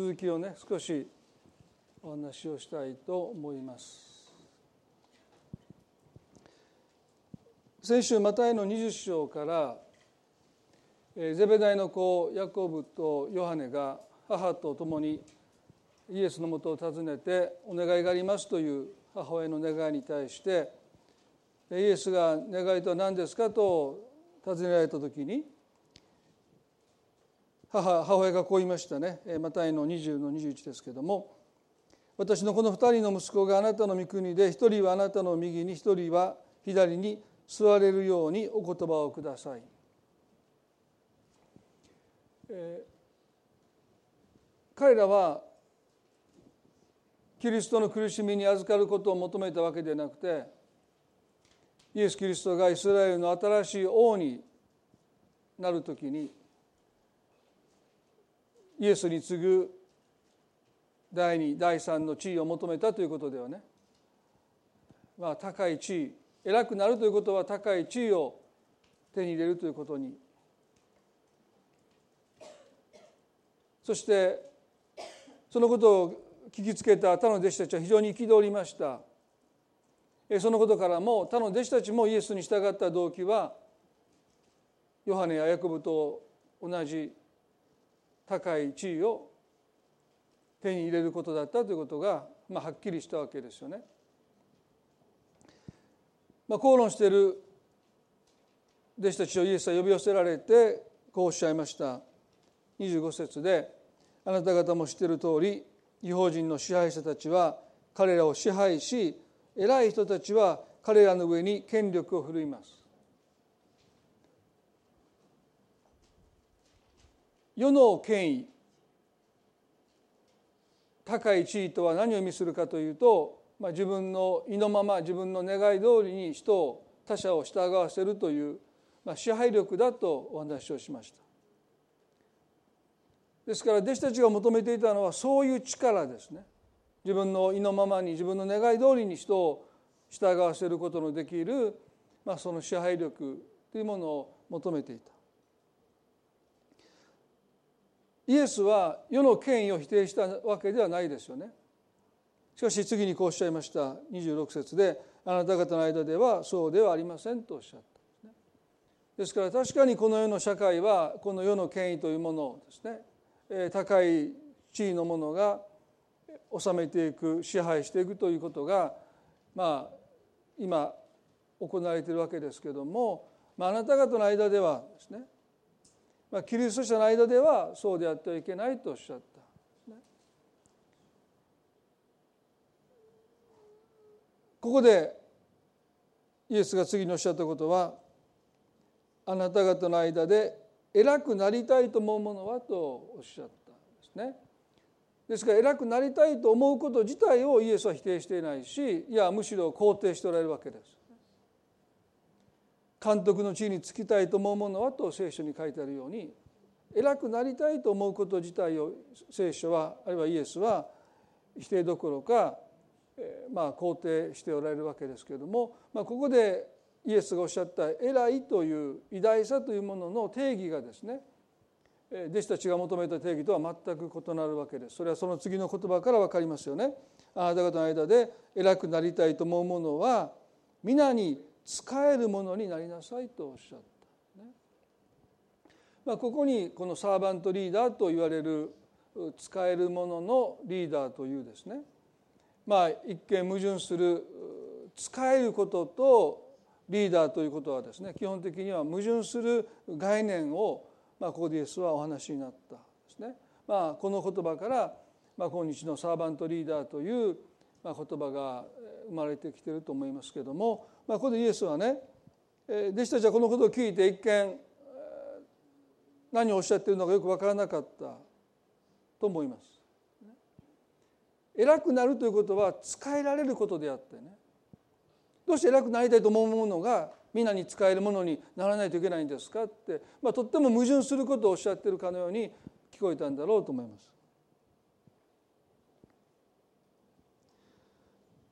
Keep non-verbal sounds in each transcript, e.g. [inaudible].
続きをね少しお話をしたいと思います。先週マタイの20章からゼベダイの子ヤコブとヨハネが母と共にイエスのもとを訪ねてお願いがありますという母親の願いに対してイエスが願いとは何ですかと尋ねられた時に母母親がこう言いましたねマタイの20の21ですけども私のこの2人の息子があなたの御国で一人はあなたの右に一人は左に座れるようにお言葉をください。えー、彼らはキリストの苦しみに預かることを求めたわけではなくてイエス・キリストがイスラエルの新しい王になる時にイエスに次ぐ第2第3の地位を求めたということではね。まあ高い地位偉くなるということは高い地位を手に入れるということに。そしてそのことを聞きつけた他の弟子たちは非常に憤りました。そのことからも他の弟子たちもイエスに従った動機はヨハネやヤコブと同じ高い地位を手に入れることだったということが、まあ、はっきりしたわけですよね。まあ、口論している弟子たちをイエスは呼び寄せられてこうおっしゃいました25節で「あなた方も知っている通り違法人の支配者たちは彼らを支配し偉い人たちは彼らの上に権力を振るいます」世の権威高い地位とは何を意味するかというと、まあ、自分の意のまま自分の願い通りに人を他者を従わせるという、まあ、支配力だとお話をしました。ですから弟子たちが求めていたのはそういう力ですね。自分の意のままに自分の願い通りに人を従わせることのできる、まあ、その支配力というものを求めていた。イエスは世の権威を否定したわけではないですよね。しかし次にこうおっしゃいました26節で「あなた方の間ではそうではありません」とおっしゃったんですね。ですから確かにこの世の社会はこの世の権威というものをですね高い地位のものが治めていく支配していくということがまあ今行われているわけですけども、ま、あなた方の間ではですねまあ、キリスト者の間ではそうであってはいけないとおっしゃった、ここでイエスが次におっしゃったことはあなた方の間で偉くなりたいと思うものはとおっしゃったんですね。ですから偉くなりたいと思うこと自体をイエスは否定していないしいやむしろ肯定しておられるわけです。監督の地位につきたいと思うものはと聖書に書いてあるように偉くなりたいと思うこと自体を聖書はあるいはイエスは否定どころか、まあ、肯定しておられるわけですけれども、まあ、ここでイエスがおっしゃった偉いという偉大さというものの定義がですね弟子たちが求めた定義とは全く異なるわけです。それはその次の言葉から分かりますよね。あなた方の間で偉くなりたいと思うものは皆に使えるものになりなさいとおっしゃった、ね。まあ、ここにこのサーバントリーダーと言われる使えるもののリーダーというですね。まあ一見矛盾する使えることとリーダーということはですね基本的には矛盾する概念を、まあ、ここでイエスはお話になったですね。まあ、この言葉から、まあ、今日のサーバントリーダーという、まあ、言葉が生まれてきてると思いますけれども、まあ、ここでイエスはね弟子たちはこのことを聞いて一見何をおっしゃっているのかよく分からなかったと思います。偉くなるということは使えられることであってねどうして偉くなりたいと思うものが皆に使えるものにならないといけないんですかって、まあ、とっても矛盾することをおっしゃってるかのように聞こえたんだろうと思います。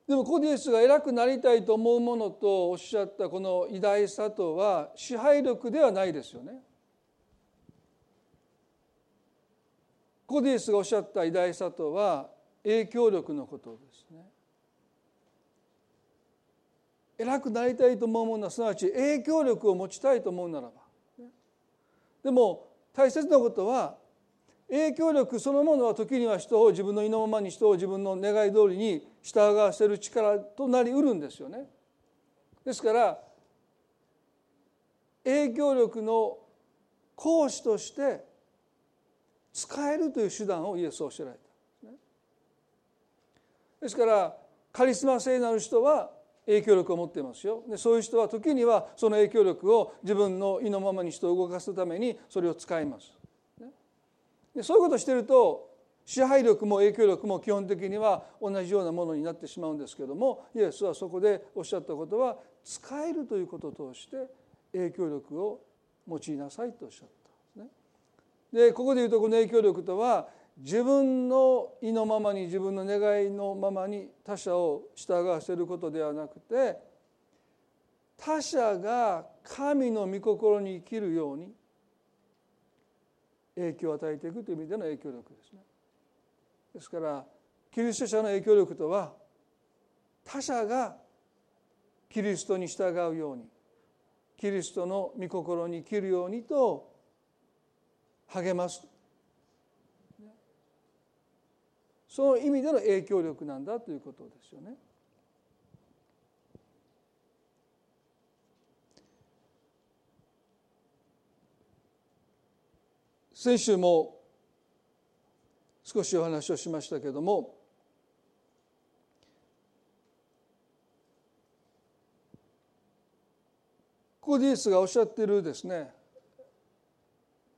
でもここでイエスが偉くなりたいと思うものとおっしゃったこの偉大さとは支配力ではないですよね。ここでイエスがおっしゃった偉大さとは影響力のことですね。偉くなりたいと思うものはすなわち影響力を持ちたいと思うならばでも大切なことは影響力そのものは時には人を自分の意のままに人を自分の願い通りに従わせる力となりうるんですよね。ですから影響力の講師として使えるという手段をイエスはおっしゃられたですね。ですからカリスマ性なる人は影響力を持っていますよでそういう人は時にはその影響力を自分の意のままに人を動かすためにそれを使います。でそういうことをしてると支配力も影響力も基本的には同じようなものになってしまうんですけどもイエスはそこでおっしゃったことは使えるということを通して影響力を用いなさいとおっしゃったんですね。でここで言うとこの影響力とは自分の意のままに自分の願いのままに他者を従わせることではなくて他者が神の御心に生きるように影響を与えていくという意味での影響力ですね。ですからキリスト者の影響力とは他者がキリストに従うようにキリストの御心に生きるようにと励ますその意味での影響力なんだということですよね。先週も少しお話をしましたけれどもここでイエスがおっしゃっているですね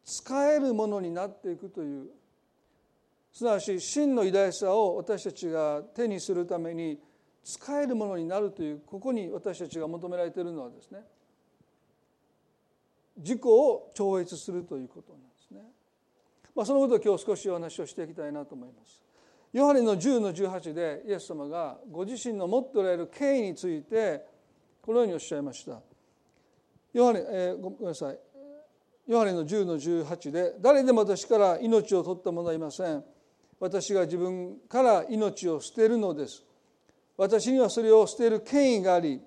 使えるものになっていくというすなわち真の偉大さを私たちが手にするために使えるものになるというここに私たちが求められているのはですね自己を超越するということなんです。まあ、そのことを今日少しお話をしていきたいなと思います。ヨハネの10の18でイエス様がご自身の持っておられる権威についてこのようにおっしゃいました。ヨハネ、えー、ごめんなさい。ヨハネの10の18で誰でも私から命を取った者はいません。私が自分から命を捨てるのです。私にはそれを捨てる権威があり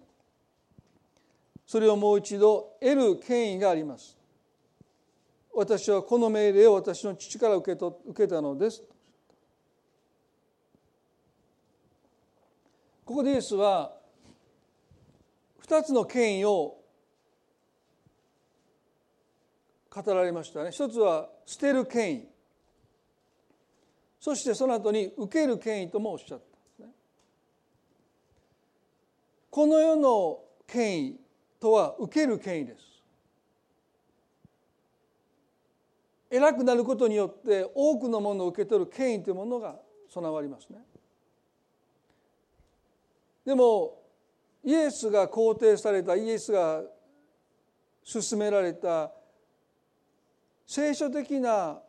それをもう一度得る権威があります。私はこの命令を私の父から受けと受けたのです。ここでイエスは2つの権威を語られましたね。一つは捨てる権威。そしてその後に受ける権威ともおっしゃったんですね。この世の権威とは受ける権威です。偉くなることによって多くのものを受け取る権威というものが備わりますね。でもイエスが肯定されたイエスが進められた聖書的な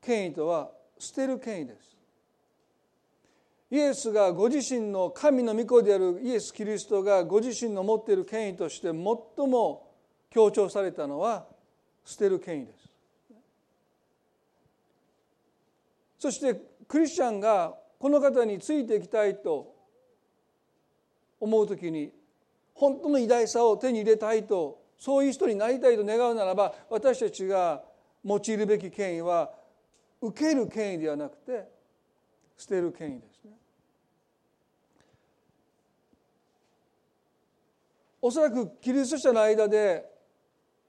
権威とは捨てる権威です。イエスがご自身の神の御子であるイエス・キリストがご自身の持っている権威として最も強調されたのは捨てる権威です。そしてクリスチャンがこの方についていきたいと思う時に本当の偉大さを手に入れたいとそういう人になりたいと願うならば私たちが用いるべき権威は受ける権威ではなくて捨てる権威ですね。おそらくキリスト者の間で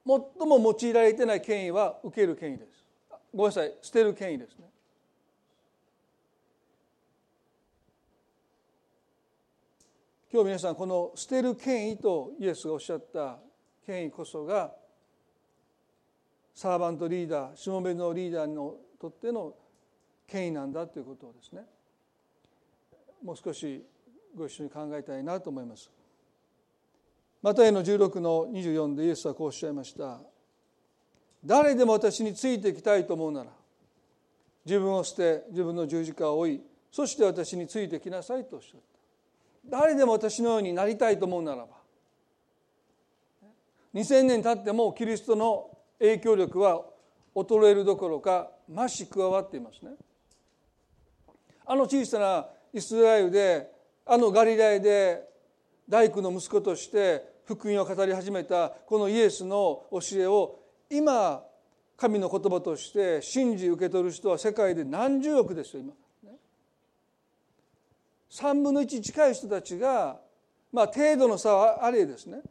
最も用いられてない権威は受ける権威です。ごめんなさい捨てる権威ですね。今日皆さんこの捨てる権威とイエスがおっしゃった権威こそがサーバントリーダーしもべのリーダーにとっての権威なんだということをですねもう少しご一緒に考えたいなと思います。マタイの16の24でイエスはこうおっしゃいました。誰でも私についていきたいと思うなら自分を捨て自分の十字架を追いそして私についてきなさいとおっしゃった。誰でも私のようになりたいと思うならば2000年経ってもキリストの影響力は衰えるどころか増し加わっていますねあの小さなイスラエルであのガリラヤで大工の息子として福音を語り始めたこのイエスの教えを今神の言葉として信じ受け取る人は世界で何十億ですよ今。3分の1近い人たちがまあ程度の差はあれですね。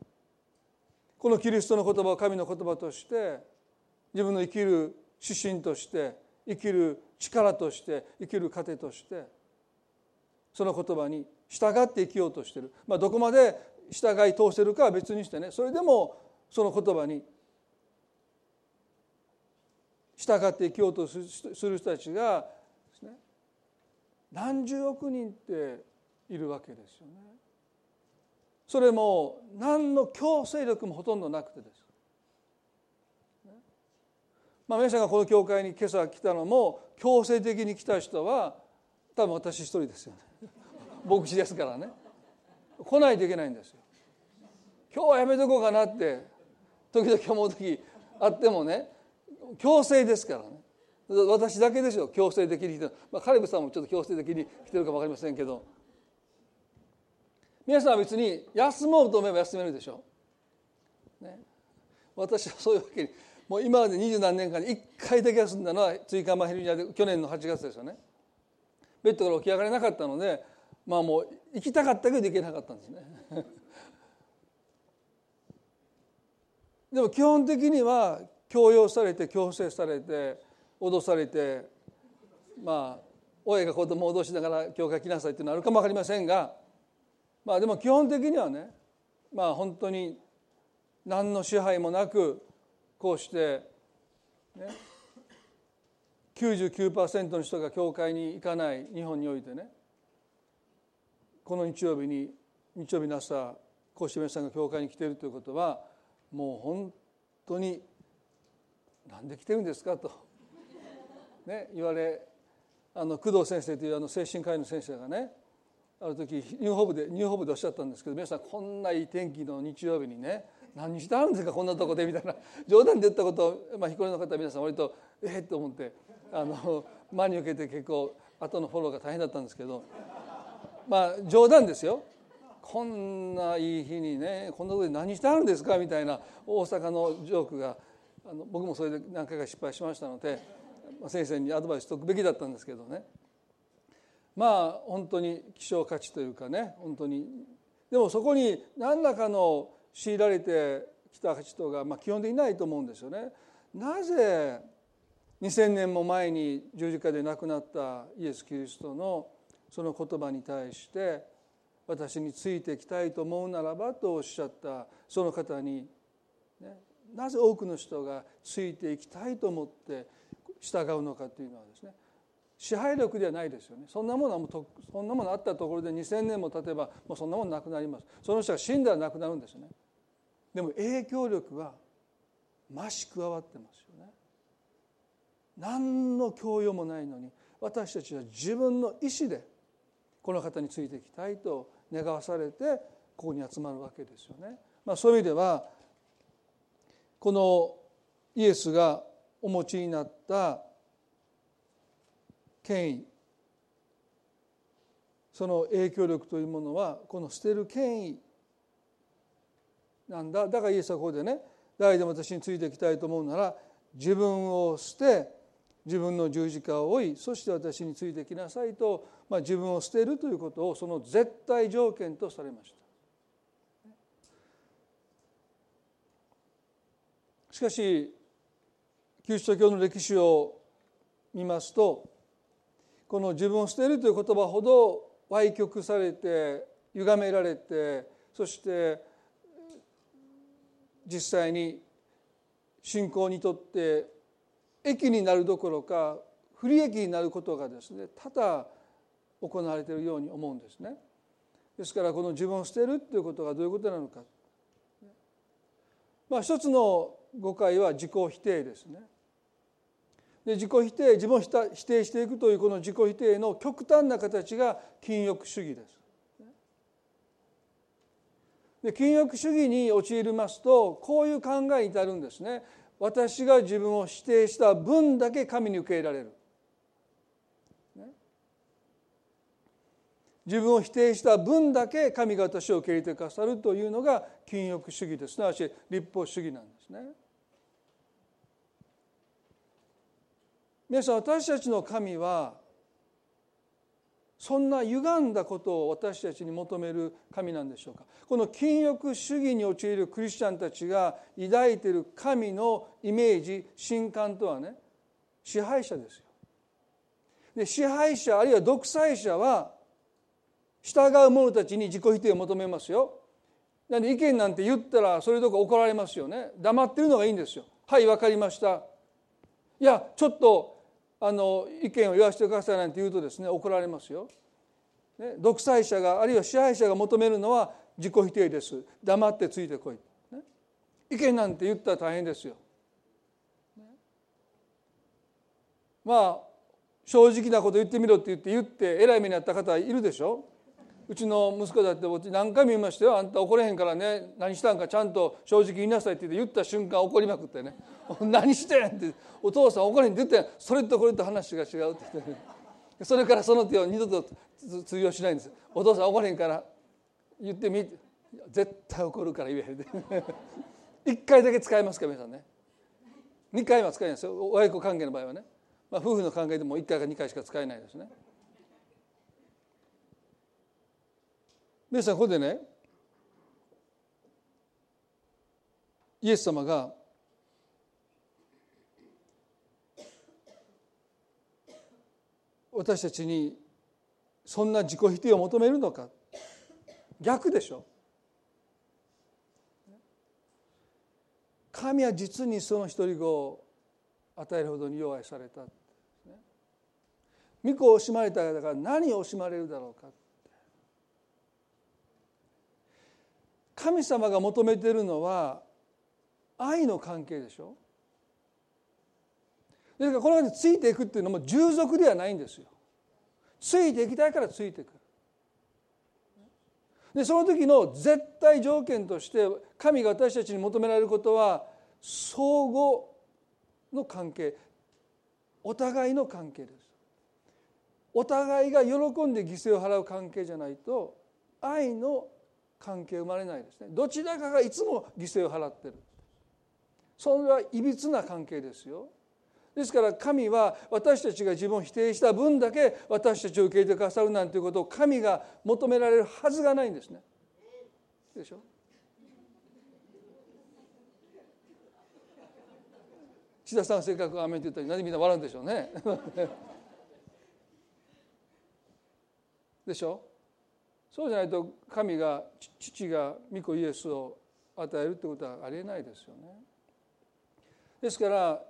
このキリストの言葉を神の言葉として自分の生きる指針として生きる力として生きる糧としてその言葉に従って生きようとしている、まあ、どこまで従い通せるかは別にしてねそれでもその言葉に従って生きようとする人たちが何十億人っているわけですよね。それも何の強制力もほとんどなくてです。まあ、皆さんがこの教会に今朝来たのも強制的に来た人は多分私一人ですよね。[laughs] 牧師ですからね。来ないといけないんですよ。今日はやめとこうかなって時々思う時あってもね強制ですからね。私だけですよ強制的に来てまあ、カリブさんもちょっと強制的に来てるかも分かりませんけど。皆さんは別に休もうと思えば休めるでしょ、ね、私はそういうわけにもう今まで二十何年間に1回だけ休んだのは追加マヘルニアで去年の8月ですよね。ベッドから起き上がれなかったのでまあもう行きたかったけど行けなかったんですね。でも基本的には強要されて強制されて脅されてまあ親が子供を脅しながら教会来なさいっていうのはあるかも分かりませんがまあでも基本的にはねまあ本当に何の支配もなくこうして、ね、99%の人が教会に行かない日本においてねこの日曜日に日曜日の朝こうして皆さんが教会に来ているということはもう本当になんで来てるんですかと、ね、言われあの工藤先生というあの精神科医の先生がねある時ニューホープでニューホープでおっしゃったんですけど皆さんこんないい天気の日曜日にね何してあるんですかこんなとこでみたいな [laughs] 冗談で言ったことを、まあ、彦根の方は皆さん割とえっと思ってあの真に受けて結構後のフォローが大変だったんですけどまあ冗談ですよ。こんないい日にねこんなとこで何してあるんですかみたいな大阪のジョークがあの僕もそれで何回か失敗しましたので、先生にアドバイスしておくべきだったんですけどねまあ本当に希少価値というかね本当にでもそこに何らかの強いられてきた人が、まあ、基本的にないと思うんですよね。なぜ2000年も前に十字架で亡くなったイエス・キリストのその言葉に対して私についていきたいと思うならばとおっしゃったその方に、ね、なぜ多くの人がついていきたいと思って従うのかというのはですね支配力ではないですよね。そんなものはもうそんなものあったところで2,000年も経てばもうそんなものなくなります。その人が死んだらなくなるんですね。でも影響力は増し加わってますよね。何の教養もないのに私たちは自分の意思でこの方についていきたいと願わされてここに集まるわけですよね。まあ、そういう意味ではこのイエスがお持ちになった権威。その影響力というものはこの捨てる権威なんだ。だからイエスはここでね誰でも私についていきたいと思うなら自分を捨て自分の十字架を追いそして私についてきなさいと、まあ、自分を捨てるということをその絶対条件とされました。しかしキリスト教の歴史を見ますとこの自分を捨てるという言葉ほど歪曲されて歪められてそして実際に信仰にとって益になるどころか不利益になることがですね多々行われているように思うんですね。ですからこの自分を捨てるということがどういうことなのか。まあ一つの誤解は自己否定ですね。で自己否定自分を否定していくというこの自己否定の極端な形が禁欲主義です。で禁欲主義に陥りますとこういう考えに至るんですね。私が自分を否定した分だけ神に受け入れられる。自分を否定した分だけ神が私を受け入れてくださるというのが禁欲主義ですすなわち立法主義なんですね。皆さん私たちの神はそんな歪んだことを私たちに求める神なんでしょうか？この禁欲主義に陥るクリスチャンたちが抱いている神のイメージ神官とはね支配者ですよ。で支配者あるいは独裁者は従う者たちに自己否定を求めますよ。なんで意見なんて言ったらそれどころ怒られますよね。黙ってるのがいいんですよ。はい分かりました。いやちょっとあの意見を言わせてくださいなんて言うとですね怒られますよ。ね、独裁者があるいは支配者が求めるのは自己否定です。黙ってついてこい。ね、意見なんて言ったら大変ですよ。まあ正直なこと言ってみろって言って言ってえらい目にあった方いるでしょうちの息子だって何回も言いましたよ。あんた怒れへんからね。何したんかちゃんと正直言いなさいって言った瞬間怒りまくってね。[laughs] 何してんってお父さん怒れへんって言ってそれとこれと話が違うって言って、ね、それからその手を二度と通用しないんです。お父さん怒れへんから言ってみ。絶対怒るから言えへんで1 [laughs] 回だけ使えますか皆さんね。2回は使えないですよ。親子関係の場合はね、まあ、夫婦の関係でも1回か2回しか使えないですね。皆さんここでねイエス様が私たちにそんな自己否定を求めるのか。逆でしょ。神は実にその一人子を与えるほどに弱いされた。御子を惜しまれたから何を惜しまれるだろうか。神様が求めてるのは愛の関係でしょ？ですからこのようについていくっていうのも従属ではないんですよ。ついていきたいからついていく。でその時の絶対条件として神が私たちに求められることは相互の関係お互いの関係です。お互いが喜んで犠牲を払う関係じゃないと愛の関係生まれないですね。どちらかがいつも犠牲を払ってる。それはいびつな関係ですよ。ですから神は私たちが自分を否定した分だけ私たちを受け入れてくださるなんていうことを神が求められるはずがないんですね。でしょ？千田さんせっかく「アメン」って言ったら何みんな笑うんでしょうね。[laughs] でしょ？そうじゃないと神が父が御子イエスを与えるってことはありえないですよね。ですから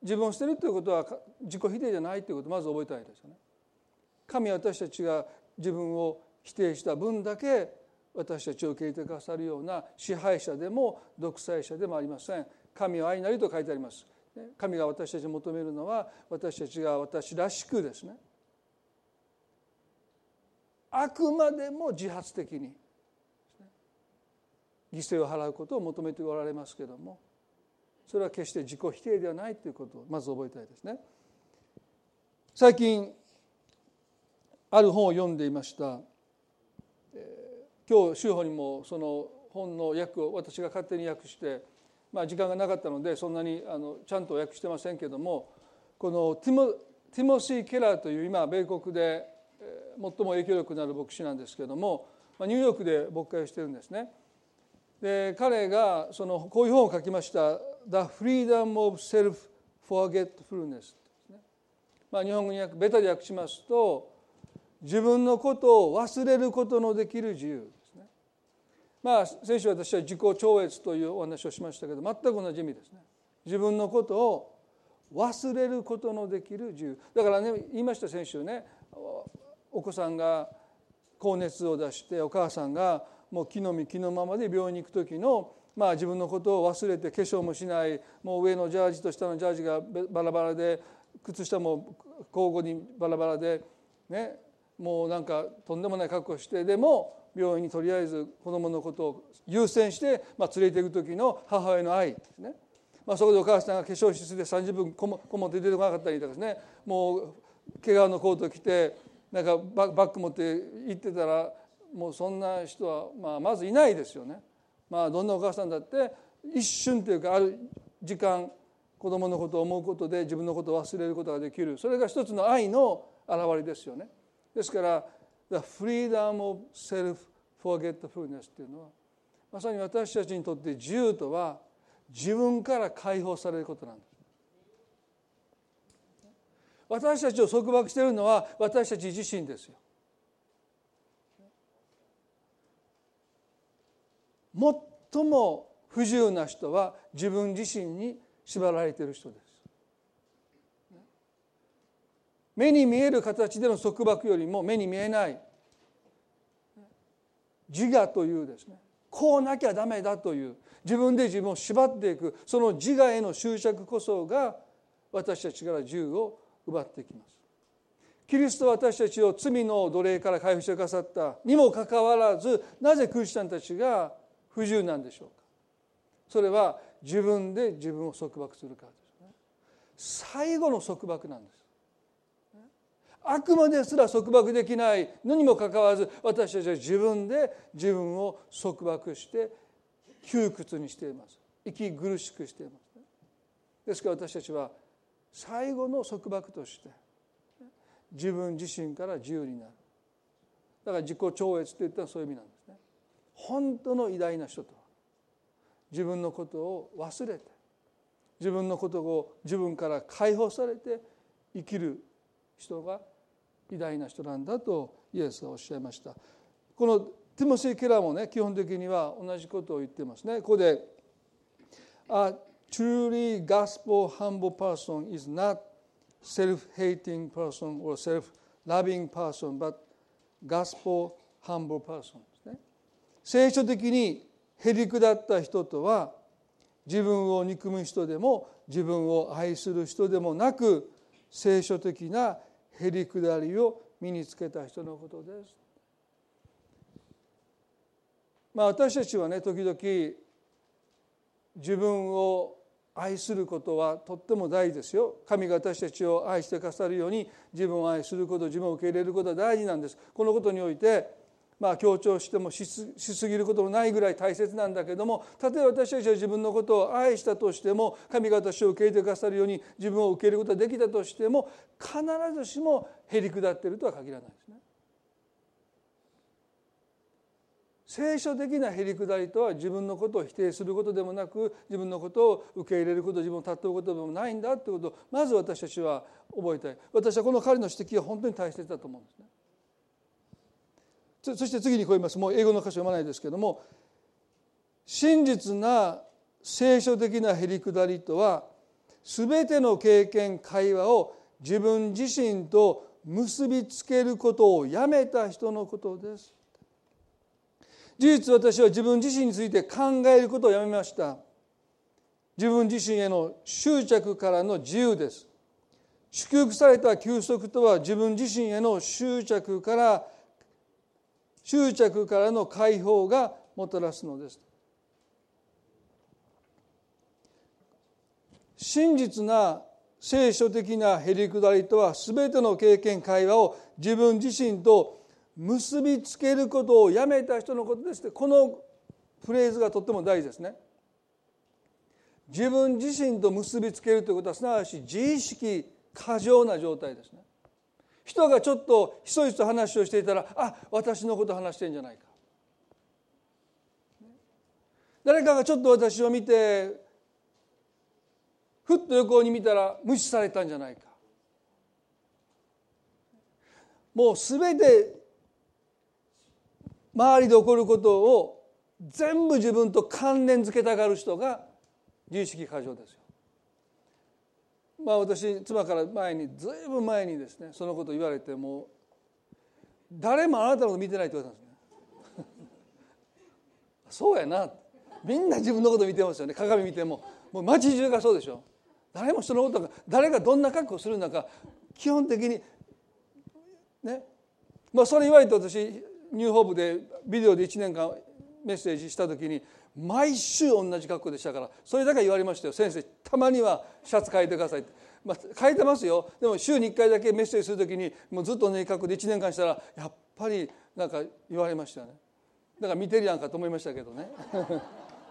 自分を捨てるということは自己否定じゃないということをまず覚えたいですよね。神は私たちが自分を否定した分だけ私たちを受け入れてくださるような支配者でも独裁者でもありません。神は愛なりと書いてあります。神が私たちに求めるのは私たちが私らしくですねあくまでも自発的に犠牲を払うことを求めておられますけれどもそれは決して自己否定ではないということをまず覚えたいですね。最近ある本を読んでいました。今日修法にもその本の訳を私が勝手に訳して、まあ、時間がなかったのでそんなにあのちゃんと訳してませんけどもこのティモティモシー・ケラーという今米国で最も影響力のある牧師なんですけれどもニューヨークで牧会をしてるんですね。で彼がそのこういう本を書きました「The Freedom of Self-Forgetfulness」まあ、日本語に訳ベタで訳しますと自分のことを忘れることのできる自由ですね。まあ先週私は自己超越というお話をしましたけど全く同じ意味ですね。自分のことを忘れることのできる自由だからね言いました先週ねお子さんが高熱を出してお母さんがもう気の身気のままで病院に行く時のまあ自分のことを忘れて化粧もしないもう上のジャージと下のジャージがバラバラで靴下も交互にバラバラでねもうなんかとんでもない格好してでも病院にとりあえず子供のことを優先して、まあ、連れていく時の母親の愛ですね、まあ、そこでお母さんが化粧室で30分こもこもって出てこなかったりとかですね。もう毛皮のコート着てなんかバッグ持って行ってたらもうそんな人はまあまずいないですよね。まあどんなお母さんだって一瞬というかある時間子供のことを思うことで自分のことを忘れることができるそれが一つの愛の表れですよね。ですから The freedom of self-forgetfulness っていうのはまさに私たちにとって自由とは自分から解放されることなんです。私たちを束縛しているのは私たち自身ですよ。最も不自由な人は自分自身に縛られている人です。目に見える形での束縛よりも目に見えない自我というですねこうなきゃダメだという自分で自分を縛っていくその自我への執着こそが私たちから自由を奪ってきます。キリストは私たちを罪の奴隷から解放してくださったにもかかわらずなぜクリスチャンたちが不自由なんでしょうか。それは自分で自分を束縛するからですね。最後の束縛なんです。悪魔ですら束縛できないのにもかかわらず私たちは自分で自分を束縛して窮屈にしています。息苦しくしています、ですから私たちは最後の束縛として自分自身から自由になる。だから自己超越といったらそういう意味なんですね。本当の偉大な人とは自分のことを忘れて自分のことを自分から解放されて生きる人が偉大な人なんだとイエスはおっしゃいました。このティモシー・ケラーもね基本的には同じことを言ってますね。ここで「A truly gospel humble person is not self-hating person or self-loving person but gospel humble person」ですね聖書的にへりくだった人とは自分を憎む人でも自分を愛する人でもなく聖書的なへりくだりを身につけた人のことです。まあ私たちはね時々自分を愛することはとっても大事ですよ神が私たちを愛してくださるように自分を愛すること自分を受け入れることは大事なんですこのことにおいてまあ、強調してもしすぎることもないぐらい大切なんだけどもたとえ私たちは自分のことを愛したとしても神が私を受け入れてくださるように自分を受け入れることができたとしても必ずしもへり下っているとは限らないですね。聖書的なへり下りとは自分のことを否定することでもなく自分のことを受け入れること自分を尊うことでもないんだということをまず私たちは覚えたい。私はこの彼の指摘は本当に大切だと思うんですね。そして次にこう言います。もう英語の歌詞読まないですけども真実な聖書的なへりくだりとは全ての経験会話を自分自身と結びつけることをやめた人のことです。事実私は自分自身について考えることをやめました。自分自身への執着からの自由です。祝福された休息とは自分自身への執着から執着からの解放がもたらすのです。真実な聖書的なへりくだりとは全ての経験会話を自分自身と結びつけることをやめた人のことですこのフレーズがとっても大事ですね。自分自身と結びつけるということはすなわち自意識過剰な状態ですね。人がちょっとひそひそ話をしていたらあ私のこと話してんじゃないか誰かがちょっと私を見てふっと横に見たら無視されたんじゃないかもう全て周りで起こることを全部自分と関連付けたがる人が自意識過剰ですよ。まあ私妻から前にずいぶん前にですねそのこと言われても誰もあなたのこと見てないって言われたんですね。[laughs] そうやな。みんな自分のこと見てますよね。鏡見ても。もう街中がそうでしょ。誰も人のことが誰がどんな格好するのか基本的にね。まあそれ言われて私ニューホープでビデオで1年間メッセージした時に毎週同じ格好でしたからそれだけ言われましたよ。先生たまにはシャツ変えてくださいって。まあ、書いてますよ。でも週に1回だけメッセージする時にもうずっとね書くで1年間したらやっぱりなんか言われましたよね。だから見てるやんかと思いましたけどね。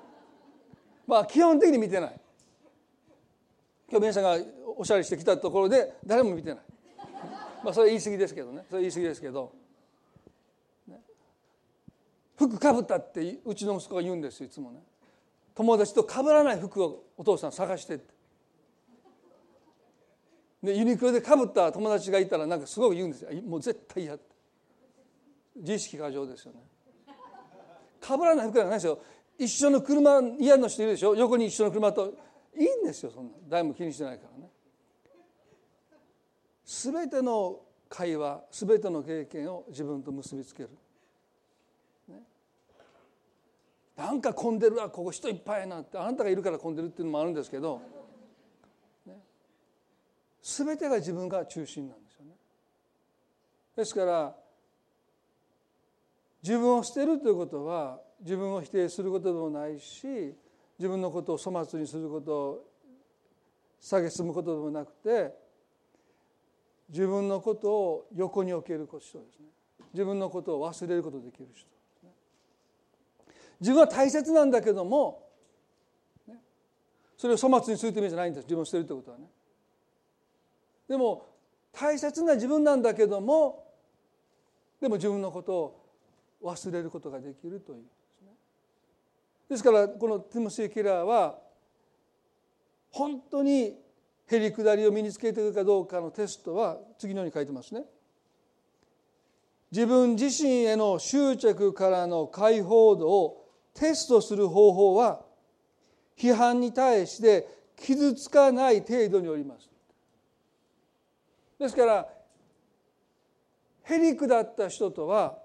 [laughs] まあ基本的に見てない。今日皆さんがおしゃれしてきたところで誰も見てない。まあそれ言い過ぎですけどね。それ言い過ぎですけど、服かぶったってうちの息子が言うんですいつもね。友達とかぶらない服をお父さん探してって。でユニクロでかぶった友達がいたらなんかすごく言うんですよ。もう絶対嫌って。自意識過剰ですよね。かぶらない服なんかないですよ。一緒の車嫌の人いるでしょ？横に一緒の車と。いいんですよそんな。誰も気にしてないからね。全ての会話全ての経験を自分と結びつける、ね、なんか混んでるわここ人いっぱいなってあなたがいるから混んでるっていうのもあるんですけど、ね、全てが自分が中心なんですよね。ですから自分を捨てるということは自分を否定することでもないし自分のことを粗末にすることを蔑むことでもなくて自分のことを横に置ける人ですね。自分のことを忘れることできる人。自分は大切なんだけども、ね、それを粗末にするという意味じゃないんです。自分を捨てるということはね。でも大切な自分なんだけどもでも自分のことを忘れることができるというですね。ですからこのティモシー・キラーは本当にへりくだりを身につけているかどうかのテストは次のように書いてますね。自分自身への執着からの解放度をテストする方法は批判に対して傷つかない程度によります。ですからへりくだった人とは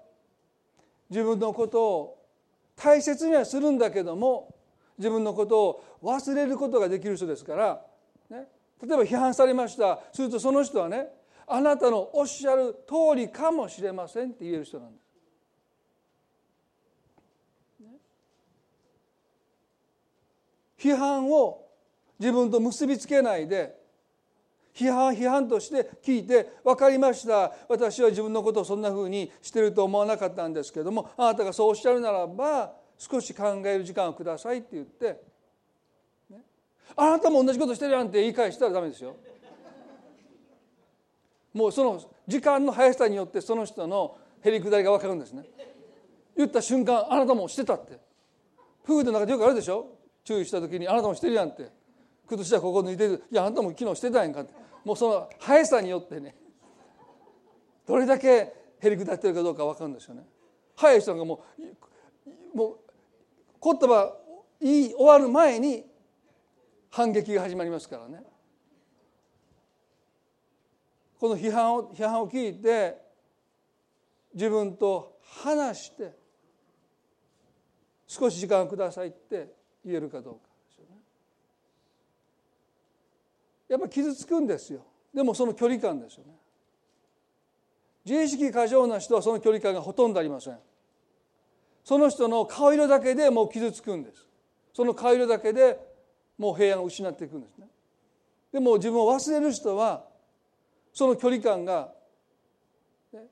自分のことを大切にはするんだけども自分のことを忘れることができる人ですから、ね、例えば批判されましたするとその人はねあなたのおっしゃる通りかもしれませんって言える人なんです。批判を自分と結びつけないで批判批判として聞いて分かりました私は自分のことをそんなふうにしてると思わなかったんですけどもあなたがそうおっしゃるならば少し考える時間をくださいって言って、ね、あなたも同じことしてるやんって言い返したらダメですよ。もうその時間の速さによってその人のへりくだりが分かるんですね。言った瞬間あなたもしてたって夫婦の中でよくあるでしょ？注意した時にあなたもしてるやんって靴下ここ抜いてるいやあなたも昨日してたやんかってもうその速さによってねどれだけへりくだってるかどうか分かるんですよね。速い人がもうもう言葉言い終わる前に反撃が始まりますからね。この批判を批判を聞いて自分と話して少し時間をくださいって言えるかどうか。やっぱ傷つくんですよ。でもその距離感ですよね。自意識過剰な人はその距離感がほとんどありません。その人の顔色だけでもう傷つくんです。その顔色だけでもう平安を失っていくんですね。でも自分を忘れる人はその距離感が、ね、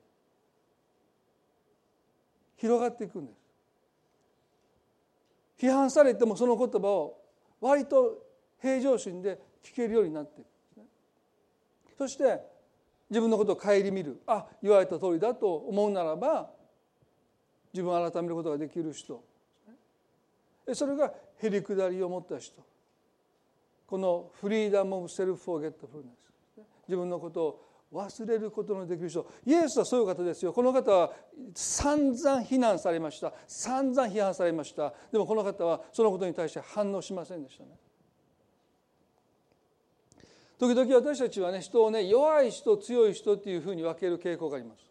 広がっていくんです。批判されてもその言葉を割と平常心で聞けるようになっていくんですね。そして自分のことを顧みるあ言われた通りだと思うならば自分を改めることができる人。それがへりくだりを持った人。このフリーダム・オブ・セルフ・フォーゲットフルネス。自分のことを忘れることのできる人。イエスはそういう方ですよ。この方は散々非難されました。散々批判されました。でもこの方はそのことに対して反応しませんでしたね。時々私たちはね人をね弱い人強い人っていうふうに分ける傾向があります。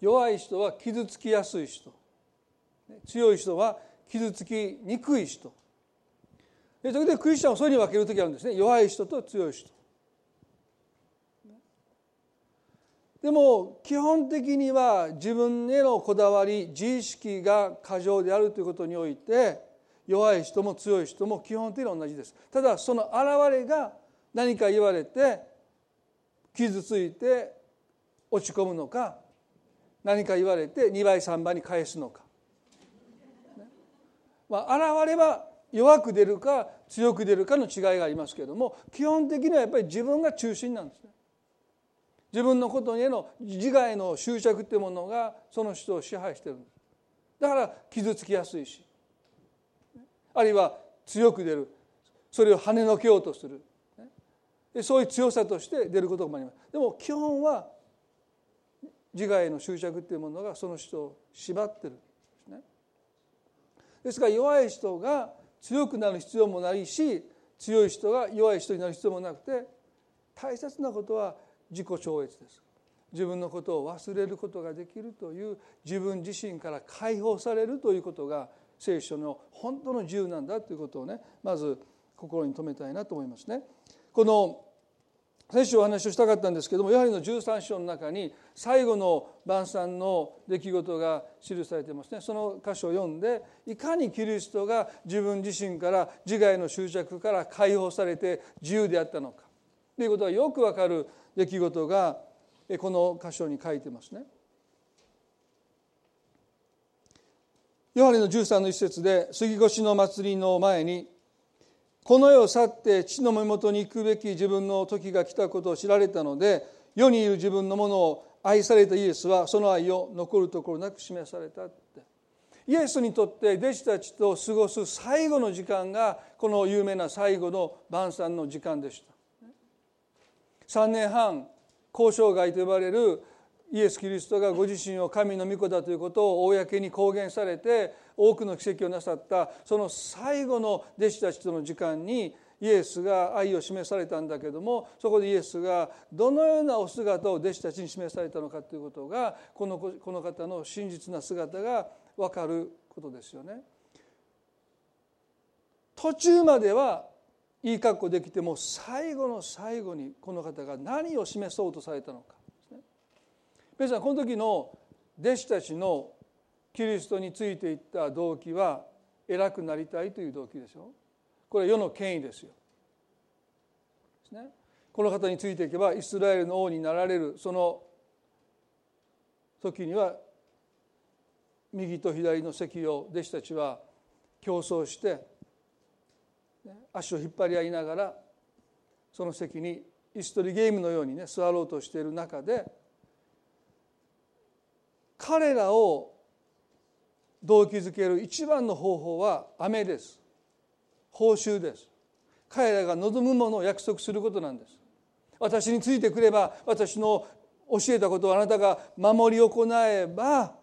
弱い人は傷つきやすい人。強い人は傷つきにくい人。で時々クリスチャンをそういうふうに分ける時あるんですね。弱い人と強い人。でも基本的には自分へのこだわり自意識が過剰であるということにおいて弱い人も強い人も基本的に同じですただその現れが何か言われて傷ついて落ち込むのか何か言われて2倍3倍に返すのか、まあ、現れは弱く出るか強く出るかの違いがありますけれども基本的にはやっぱり自分が中心なんですね。自分のことへの自我への執着っていうものがその人を支配してる。んですだから傷つきやすいし。あるいは強く出る。それを跳ねのけようとする。そういう強さとして出ることもあります。でも基本は自我への執着っていうものがその人を縛ってる。んですね。ですから弱い人が強くなる必要もないし強い人が弱い人になる必要もなくて大切なことは自己超越です。自分のことを忘れることができるという自分自身から解放されるということが聖書の本当の自由なんだということをねまず心に留めたいなと思いますね。この先週お話をしたかったんですけどもやはりの13章の中に最後の晩餐の出来事が記されてますね。その箇所を読んでいかにキリストが自分自身から自我への執着から解放されて自由であったのか。ということがよくわかる出来事がこの箇所に書いてますね。ヨハネの13の一節で杉越の祭りの前にこの世を去って父の身元に行くべき自分の時が来たことを知られたので世にいる自分のものを愛されたイエスはその愛を残るところなく示されたってイエスにとって弟子たちと過ごす最後の時間がこの有名な最後の晩餐の時間でした3年半交渉外と呼ばれるイエス・キリストがご自身を神の御子だということを公に公言されて多くの奇跡をなさったその最後の弟子たちとの時間にイエスが愛を示されたんだけどもそこでイエスがどのようなお姿を弟子たちに示されたのかということがこのこの方の真実な姿が分かることですよね。途中まではいい格好できても最後の最後にこの方が何を示そうとされたのか。皆さんこの時の弟子たちのキリストについていった動機は偉くなりたいという動機でしょこれは世の権威ですよ。ですね、この方についていけばイスラエルの王になられる。その時には右と左の席を弟子たちは競争して足を引っ張り合いながらその席に椅子取りゲームのようにね座ろうとしている中で彼らを動機づける一番の方法は雨です。報酬です。彼らが望むものを約束することなんです。私についてくれば私の教えたことをあなたが守り行えば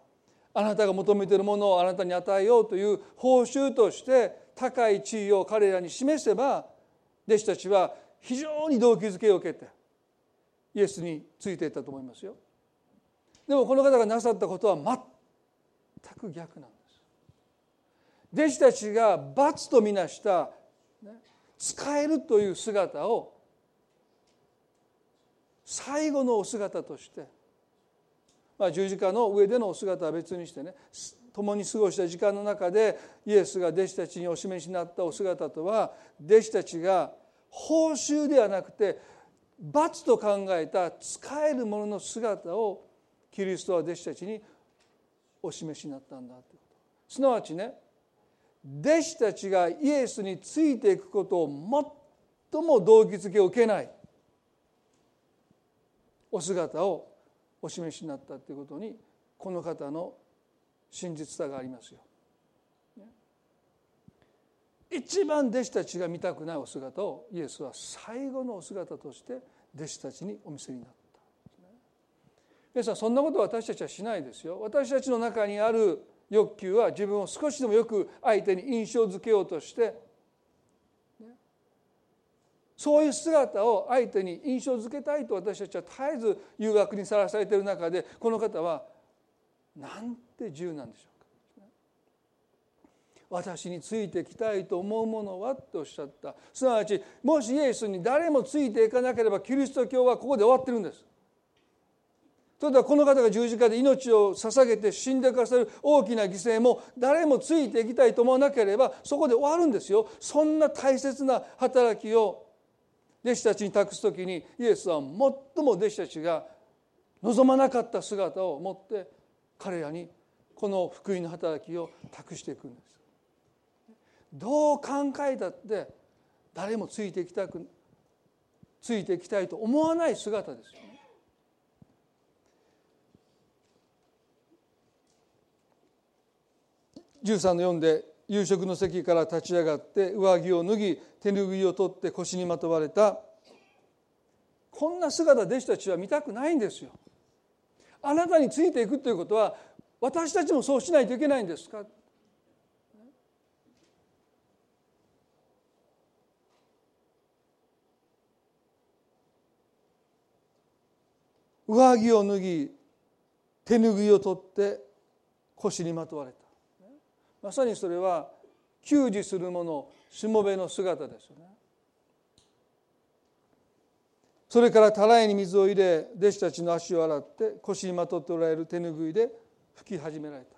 あなたが求めているものをあなたに与えようという報酬として高い地位を彼らに示せば弟子たちは非常に動機づけを受けてイエスについていったと思いますよ。でもこの方がなさったことは全く逆なんです。弟子たちが罰とみなした、ね、使えるという姿を最後のお姿として、まあ、十字架の上でのお姿は別にしてね共に過ごした時間の中でイエスが弟子たちにお示しになったお姿とは弟子たちが報酬ではなくて罰と考えた使えるものの姿をキリストは弟子たちにお示しになったんだということ。すなわちね弟子たちがイエスについていくことを最も動機づけを受けないお姿をお示しになったということにこの方の真実さがありますよ。一番弟子たちが見たくないお姿をイエスは最後のお姿として弟子たちにお見せになった。皆さんそんなことは私たちはしないですよ。私たちの中にある欲求は自分を少しでもよく相手に印象づけようとしてそういう姿を相手に印象づけたいと私たちは絶えず誘惑にさらされている中でこの方はなんて自由なんでしょうか。私についてきたいと思うものはとおっしゃった。すなわちもしイエスに誰もついていかなければキリスト教はここで終わってるんです。それではこの方が十字架で命を捧げて死んでくださる大きな犠牲も誰もついていきたいと思わなければそこで終わるんですよ。そんな大切な働きを弟子たちに託す時にイエスは最も弟子たちが望まなかった姿を持って彼らにこの福音の働きを託していくんです。どう考えたって誰もついていきたくついていきたいと思わない姿ですよね。13の4で夕食の席から立ち上がって上着を脱ぎ手拭いを取って腰にまとわれた。こんな姿弟子たちは見たくないんですよ。あなたについていくということは私たちもそうしないといけないんですか？上着を脱ぎ手拭いを取って腰にまとわれた。まさにそれは給仕する者しもべの姿ですよね。それからたらいに水を入れ弟子たちの足を洗って腰にまとっておられる手拭いで拭き始められた。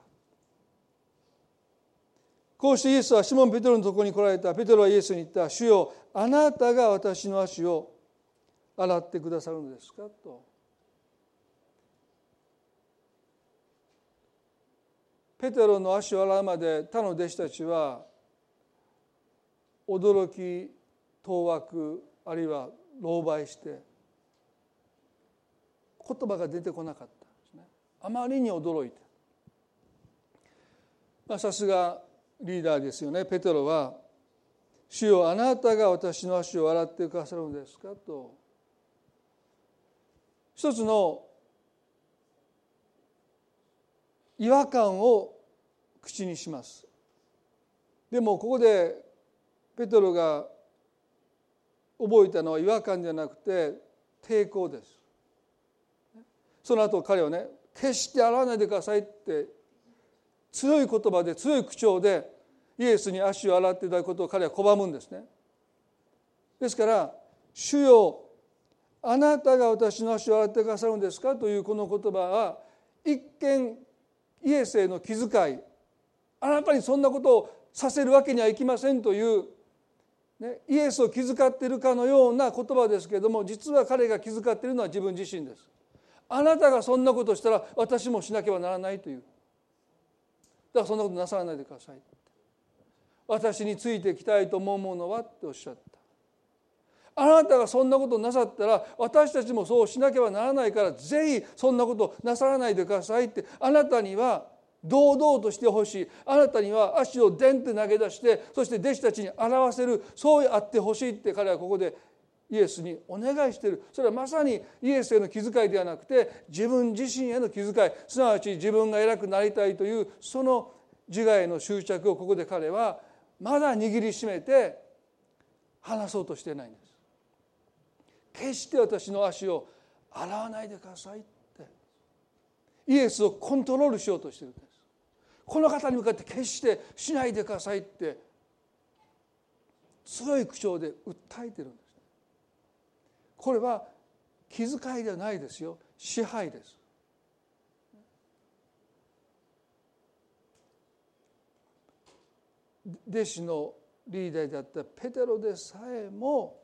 こうしてイエスはシモン・ペテロのところに来られた。ペテロはイエスに言った「主よあなたが私の足を洗ってくださるのですか?」と。ペテロの足を洗うまで他の弟子たちは驚き当惑あるいは狼狽して言葉が出てこなかったですね。あまりに驚いて。まあさすがリーダーですよね。ペテロは「主よあなたが私の足を洗ってくださるのですか?」と。一つの違和感を口にします。でもここでペトロが覚えたのは違和感じゃなくて抵抗ですその後彼はね決して洗わないでくださいって強い言葉で強い口調でイエスに足を洗っていただくことを彼は拒むんですねですから「主よあなたが私の足を洗ってくださるんですか?」というこの言葉は一見イエスへの気遣いあなたにそんなことをさせるわけにはいきませんという、ね、イエスを気遣っているかのような言葉ですけれども実は彼が気遣っているのは自分自身です。あなたがそんなことしたら私もしなければならないという。だからそんなことなさらないでください私についていきたいと思うものはっておっしゃった。あなたがそんなことなさったら私たちもそうしなければならないからぜひそんなことなさらないでくださいってあなたには堂々としてほしいあなたには足をでんって投げ出してそして弟子たちに表せるそうあってほしいって彼はここでイエスにお願いしてるそれはまさにイエスへの気遣いではなくて自分自身への気遣いすなわち自分が偉くなりたいというその自我への執着をここで彼はまだ握りしめて話そうとしてないんです。決して私の足を洗わないでくださいってイエスをコントロールしようとしてるんです。この方に向かって決してしないでくださいって強い口調で訴えてるんですこれは気遣いではないですよ。支配です。弟子のリーダーであったペテロでさえも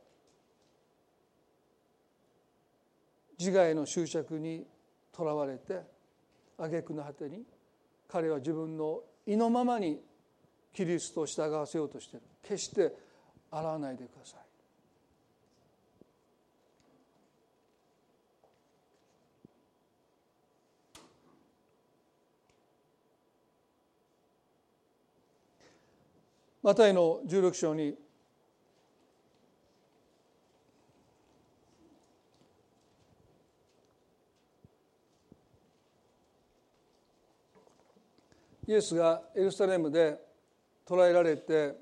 自我への執着にとらわれて挙句の果てに彼は自分の意のままにキリストを従わせようとしている。決して洗わないでください。マタイの16章にイエスがエルサレムで捕らえられて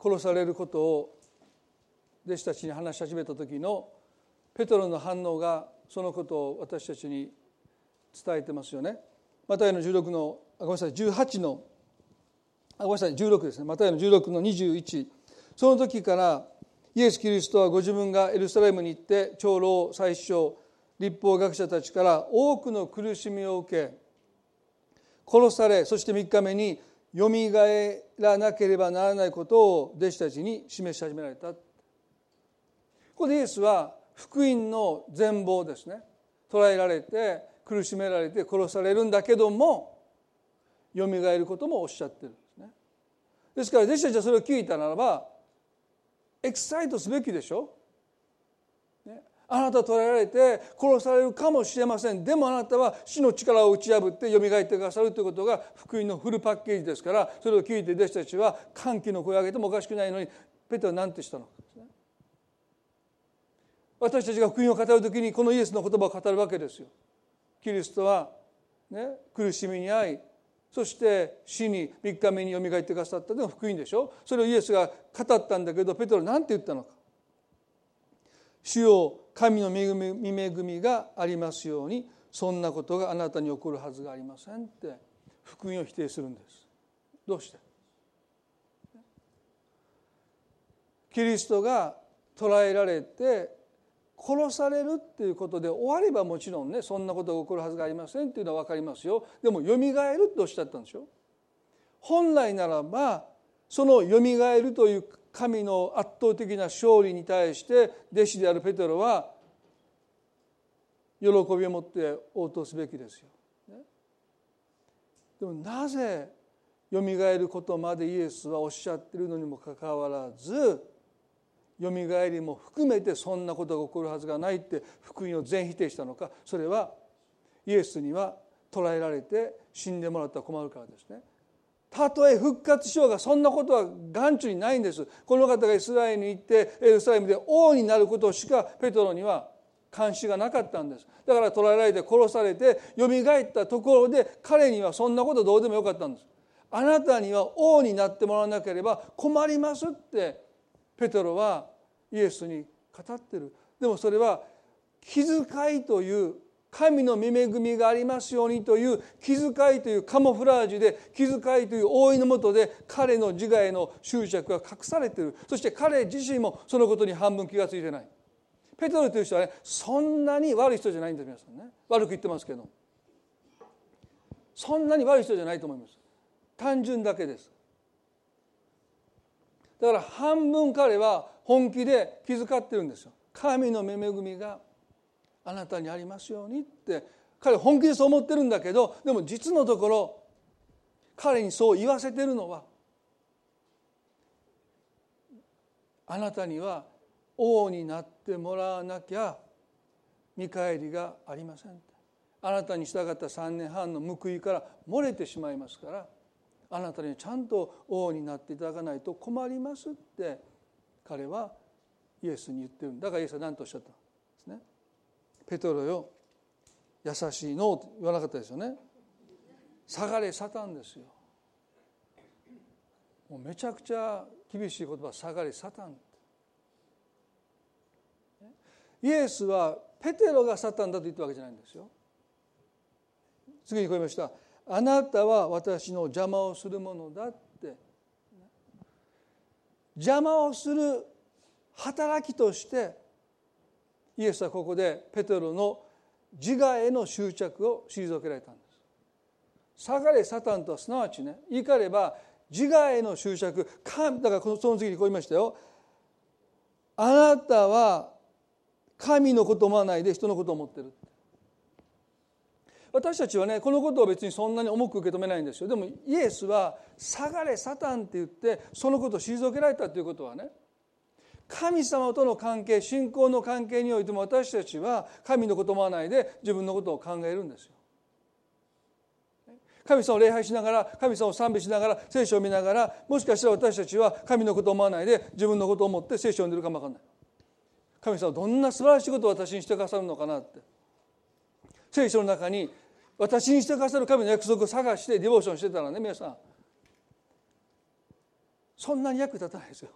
殺されることを弟子たちに話し始めた時のペトロの反応がそのことを私たちに伝えてますよね。マタイの16のごめんなさい18のあごめんなさい16ですねマタイの16の21その時からイエス・キリストはご自分がエルサレムに行って長老最初立法学者たちから多くの苦しみを受け殺されそして3日目によみがえらなければならないことを弟子たちに示し始められた。ここでイエスは福音の全貌ですね。捕らえられて苦しめられて殺されるんだけどもよみがえることもおっしゃってるんですね。ですから弟子たちはそれを聞いたならばエクサイトすべきでしょ。あなた捕らえられて殺されるかもしれません。でもあなたは死の力を打ち破ってよみがえってくださるということが福音のフルパッケージですからそれを聞いて弟子たちは歓喜の声を上げてもおかしくないのにペテロは何てしたのか私たちが福音を語る時にこのイエスの言葉を語るわけですよ。キリストは、ね、苦しみに遭いそして死に3日目によみがえってくださったというのが福音でしょ。それをイエスが語ったんだけどペテロは何て言ったのか。主よ神の恵み恵みがありますようにそんなことがあなたに起こるはずがありませんって福音を否定するんです。どうして？キリストが捕らえられて殺されるっていうことで終わればもちろんねそんなことが起こるはずがありませんっていうのは分かりますよ。でもよみがえるっておっしゃったんでしょ本来ならばそのよみがえるという神の圧倒的な勝利に対して弟子であるペテロは喜びを持って応答すべきですよ。でもなぜよみがえることまでイエスはおっしゃってるのにもかかわらずよみがえりも含めてそんなことが起こるはずがないって福音を全否定したのかそれはイエスには捕らえられて死んでもらったら困るからですね。たとえ復活しようがそんなことは眼中にないんです。この方がイスラエルに行ってエルサレムで王になることしかペトロには監視がなかったんです。だから捕らえられて殺されてよみがえったところで彼にはそんなことどうでもよかったんです。あなたには王になってもらわなければ困りますってペトロはイエスに語ってる。でもそれは気遣いという神の御恵みがありますようにという気遣いというカモフラージュで気遣いという覆いのもとで彼の自我への執着が隠されている。そして彼自身もそのことに半分気が付いてない。ペトロという人はねそんなに悪い人じゃないんです皆さんね。悪く言ってますけど。そんなに悪い人じゃないと思います。単純だけです。だから半分彼は本気で気遣ってるんですよ。神の恵みがあなたにありますようにって彼本気でそう思ってるんだけどでも実のところ彼にそう言わせてるのはあなたには王になってもらわなきゃ見返りがありません。あなたに従った3年半の報いから漏れてしまいますからあなたにちゃんと王になっていただかないと困りますって彼はイエスに言ってる。んだからイエスは何とおっしゃったんですね。ペトロよ優しいのと言わなかったですよね。下がれサタンですよ。もうめちゃくちゃ厳しい言葉下がれサタン。イエスはペテロがサタンだと言ったわけじゃないんですよ。次にこう言いました。あなたは私の邪魔をするものだって。邪魔をする働きとしてイエスはここでペテロの自我への執着を退けられたんです。下がれサタンとはすなわちね言い換えれば自我への執着神だからその次にこう言いましたよ。あなたは神のことを思わないで人のことを思ってる。私たちはねこのことを別にそんなに重く受け止めないんですよ。でもイエスは「下がれサタン」って言ってそのことを退けられたということはね神様との関係信仰の関係においても私たちは神のことを思わないで自分のことを考えるんですよ。神様を礼拝しながら神様を賛美しながら聖書を見ながらもしかしたら私たちは神のことを思わないで自分のことを思って聖書を読んでるかも分かんない。神様どんな素晴らしいことを私にしてくださるのかなって聖書の中に私にしてくださる神の約束を探してディボーションしてたらね皆さんそんなに役立たないですよ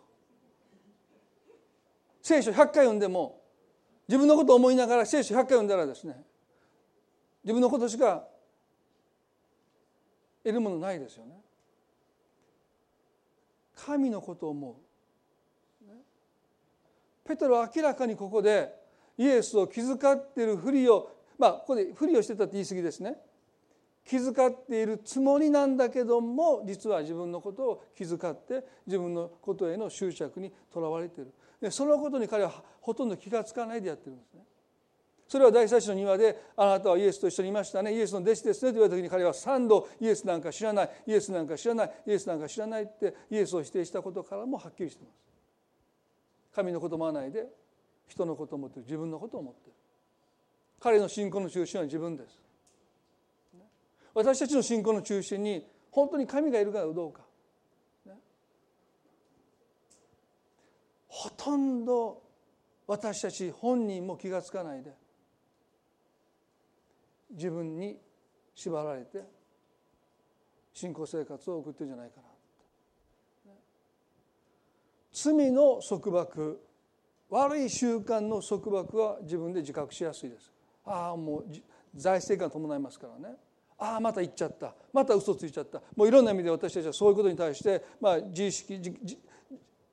聖書100回読んでも自分のことを思いながら聖書100回読んだらですね自分のことしか得るものないですよね。神のことを思う。ペテロは明らかにここでイエスを気遣っているふりをまあここでふりをしてたって言い過ぎですね気遣っているつもりなんだけども実は自分のことを気遣って自分のことへの執着にとらわれているでそのことに彼はほとんど気が付かないでやってるんですね。それは大祭司の庭であなたはイエスと一緒にいましたね。イエスの弟子ですねと言われた時に彼は3度イエスなんか知らない。イエスなんか知らない。イエスなんか知らないってイエスを否定したことからもはっきりしてます。神のこともないで人のことを思ってる自分のことを思ってる。彼の信仰の中心は自分です。私たちの信仰の中心に本当に神がいるかどうか、ほとんど私たち本人も気が付かないで自分に縛られて信仰生活を送ってるんじゃないかな、罪の束縛悪い習慣の束縛は自分で自覚しやすいです。ああもう財政が伴いますからね。ああまた言っちゃった。また嘘ついちゃった。もういろんな意味で私たちはそういうことに対して、まあ、自意識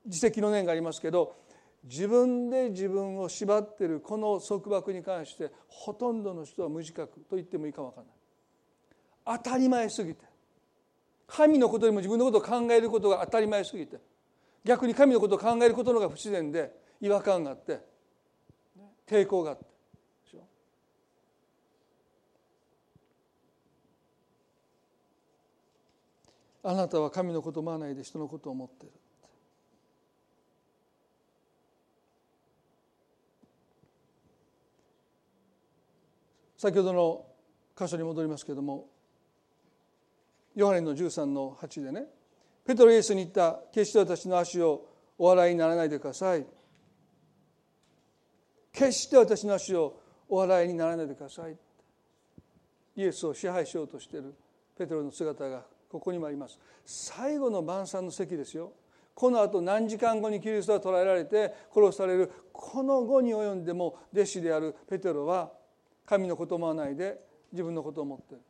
自責の念がありますけど自分で自分を縛っているこの束縛に関してほとんどの人は無自覚と言ってもいいかも分からない。当たり前すぎて。神のことよりも自分のことを考えることが当たり前すぎて。逆に神のことを考えることの方が不自然で違和感があって抵抗があって。あなたは神のことを思わないで人のことを思っている。先ほどの箇所に戻りますけれどもヨハネの13の8でねペトロイエスに言った決して私の足をお笑いにならないでください決して私の足をお笑いにならないでくださいイエスを支配しようとしているペトロの姿がここにもあります。最後の晩餐の席ですよ。このあと何時間後にキリストは捕らえられて殺される。この後に及んでも弟子であるペテロは神のことを思わないで自分のことを思って。いる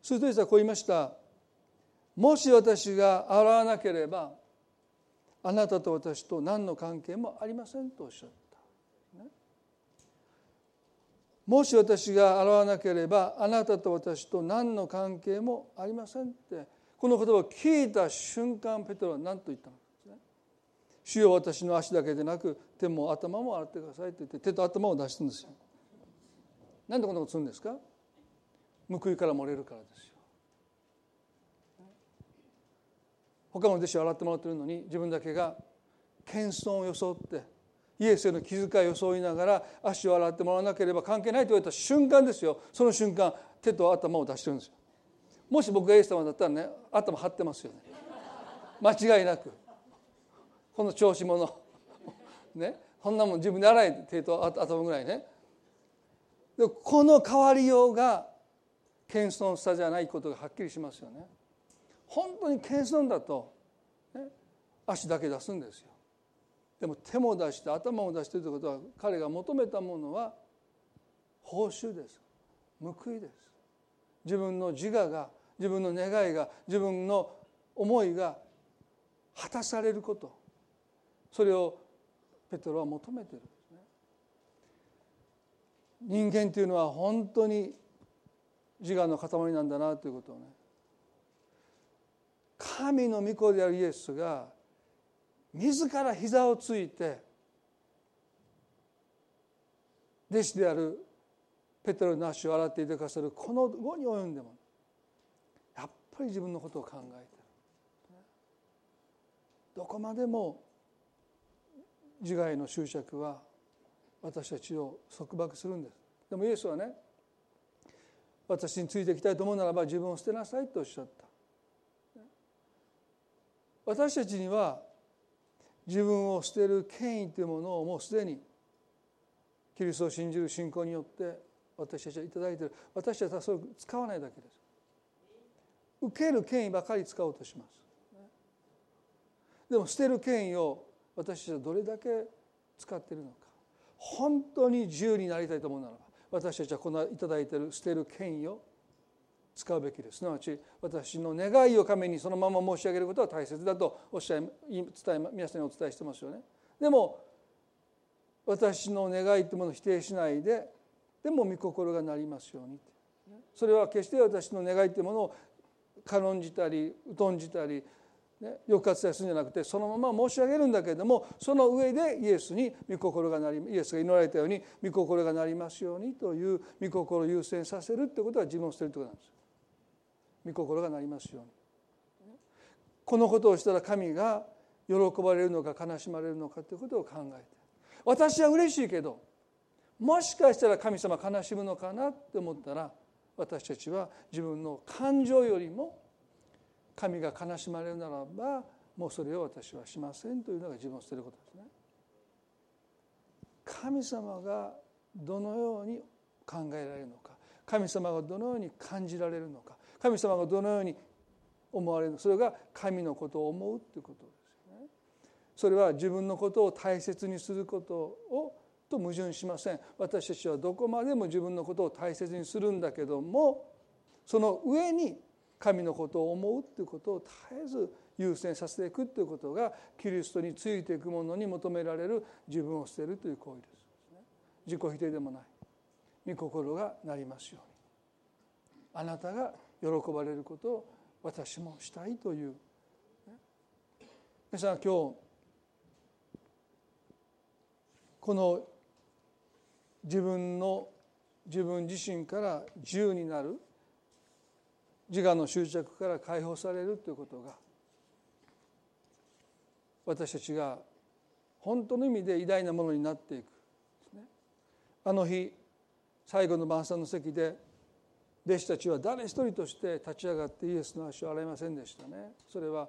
すると実はこう言いました。もし私が洗わなければあなたと私と何の関係もありませんとおっしゃった、ね、もし私が洗わなければあなたと私と何の関係もありませんってこの言葉を聞いた瞬間ペテロは何と言ったのか。主よ私の足だけでなく手も頭も洗ってくださいって言って手と頭を出すんですよ。なんでこんなことするんですか？報いから漏れるからですよ。他の弟子を洗ってもらってるのに自分だけが謙遜を装ってイエスへの気遣いを装いながら足を洗ってもらわなければ関係ないと言われた瞬間ですよ。その瞬間手と頭を出してるんですよ。もし僕がイエス様だったらね頭張ってますよね。間違いなく。この調子者。[laughs] ね。そんなもん自分で洗い手と頭ぐらいね。でこの変わりようが謙遜さじゃないことがはっきりしますよね。本当に謙遜だと、ね、足だけ出すんですよ。でも手も出して頭も出してということは彼が求めたものは報酬です。報いです。自分の自我が自分の願いが自分の思いが果たされること。それをペトロは求めてるんですね。人間というのは本当に自我の塊なんだなということをね。神の御子であるイエスが自ら膝をついて弟子であるペテロの足を洗っていてくださるこの後に及んでもやっぱり自分のことを考えてる。どこまでも自我への執着は私たちを束縛するんです。でもイエスはね私についていきたいと思うならば自分を捨てなさいとおっしゃった。私たちには自分を捨てる権威というものをもうすでにキリストを信じる信仰によって私たちは頂いている。私たちはそれを使わないだけです。受ける権威ばかり使おうとします。でも捨てる権威を私はどれだけ使っているのか。本当に自由になりたいと思うならば私たちはこの頂いている捨てる権威を使うべきです。すなわち私の願いを神にそのまま申し上げることは大切だとおっしゃい伝え皆さんにお伝えしてますよね。でも私の願いというものを否定しないででも御心がなりますように。それは決して私の願いというものを軽んじたり疎んじたり、ね、抑圧するんじゃなくてそのまま申し上げるんだけれどもその上でイエスに御心がなりイエスが祈られたように御心がなりますようにという御心を優先させるということは自分を捨てるということなんです御心がなりますように。このことをしたら神が喜ばれるのか悲しまれるのかということを考えて。私は嬉しいけどもしかしたら神様悲しむのかなって思ったら私たちは自分の感情よりも神が悲しまれるならばもうそれを私はしませんというのが自分を捨てることですね。神様がどのように考えられるのか神様がどのように感じられるのか神様がどのように思われるのかそれが神のことを思うということですよね。それは自分のことを大切にすることをと矛盾しません私たちはどこまでも自分のことを大切にするんだけどもその上に神のことを思うということを絶えず優先させていくということがキリストについていくものに求められる自分を捨てるという行為です自己否定でもない。御心がなりますようにあなたが喜ばれることを私もしたいという。皆さん今日この自分の自分自身から自由になる自我の執着から解放されるということが私たちが本当の意味で偉大なものになっていくあの日最後の晩餐の席で弟子たちは誰一人として立ち上がってイエスの足を洗いませんでしたね。それは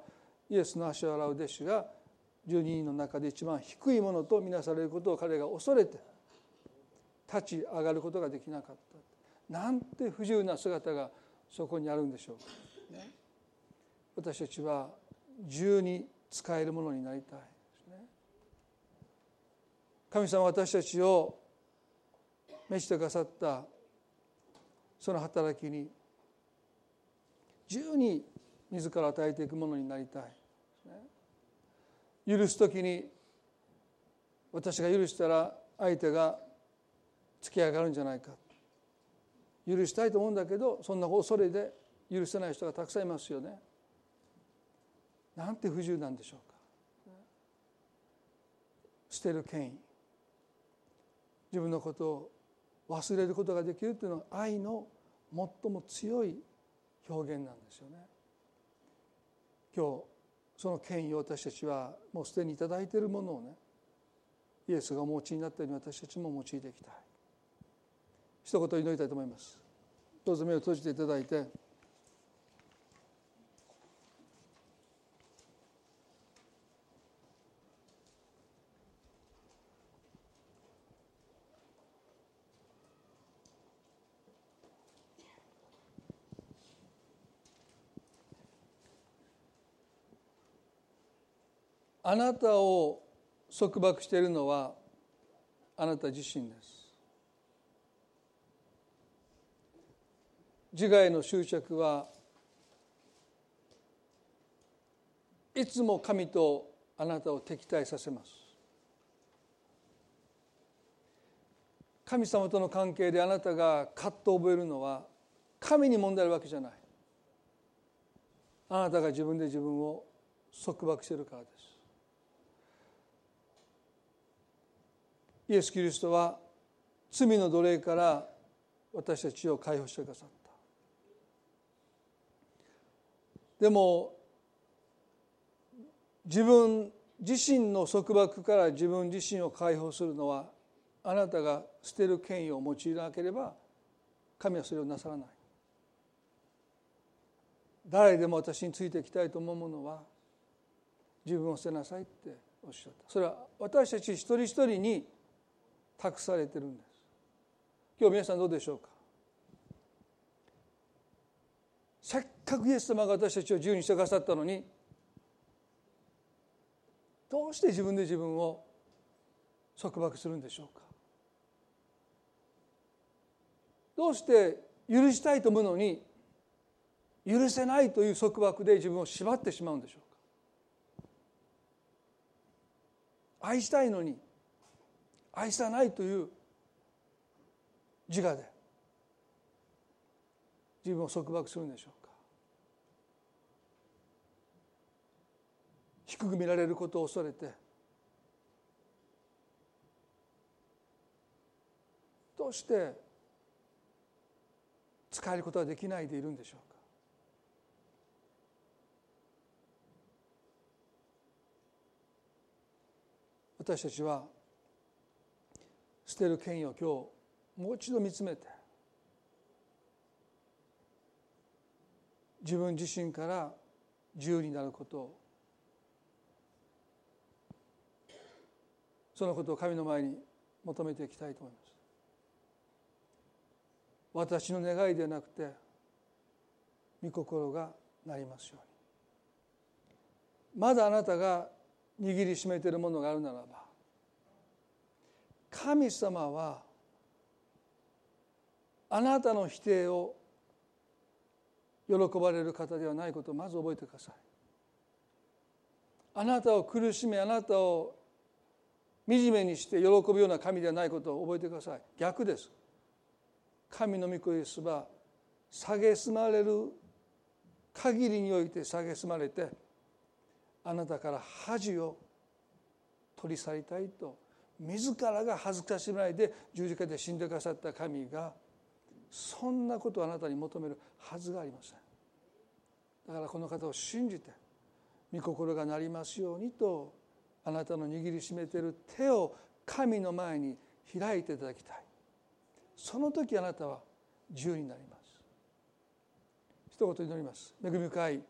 イエスの足を洗う弟子が12人の中で一番低いものとみなされることを彼が恐れて立ち上がることができなかった。なんて不自由な姿がそこにあるんでしょうか、ね、私たちは自由に使えるものになりたいですね。神様は私たちを召してくださったその働きに自由に自ら与えていくものになりたい、許す時に私が許したら相手が突き上がるんじゃないか許したいと思うんだけどそんな恐れで許せない人がたくさんいますよね。なんて不自由なんでしょうか。捨てる権威。自分のことを忘れることができるというのは愛の最も強い表現なんですよね。今日その権威を私たちはもうすでに頂いているものをねイエスがお持ちになったように私たちも用いていきたい。一言祈りたいと思います。どうぞ目を閉じていただいて。あなたを束縛しているのはあなた自身です。自我への執着はいつも神とあなたを敵対させます。神様との関係であなたが葛藤を覚えるのは神に問題あるわけじゃない。あなたが自分で自分を束縛しているからです。イエス・キリストは罪の奴隷から私たちを解放してくださった。でも自分自身の束縛から自分自身を解放するのはあなたが捨てる権威を用いなければ神はそれをなさらない。誰でも私についていきたいと思うものは自分を捨てなさいっておっしゃった。それは私たち一人一人に託されてるんです。今日皆さんどうでしょうか？せっかくイエス様が私たちを自由にしてくださったのにどうして自分で自分を束縛するんでしょうか？どうして許したいと思うのに許せないという束縛で自分を縛ってしまうんでしょうか？愛したいのに愛さないという自我で自分を束縛するんでしょうか低く見られることを恐れて。どうして使えることはできないでいるんでしょうか？私たちは捨てる権威を今日もう一度見つめて自分自身から自由になることをそのことを神の前に求めていきたいと思います。私の願いではなくて御心がなりますようにまだあなたが握りしめているものがあるならば神様はあなたの否定を喜ばれる方ではないことをまず覚えてくださいあなたを苦しめあなたを惨めにして喜ぶような神ではないことを覚えてください。逆です。神の御子イエスは蔑まれる限りにおいて蔑まれてあなたから恥を取り去りたいと自らが恥ずかしめないで十字架で死んでくださった神がそんなことをあなたに求めるはずがありません。だからこの方を信じて御心がなりますようにとあなたの握りしめている手を神の前に開いていただきたい。その時あなたは自由になります。一言祈ります。恵み深い。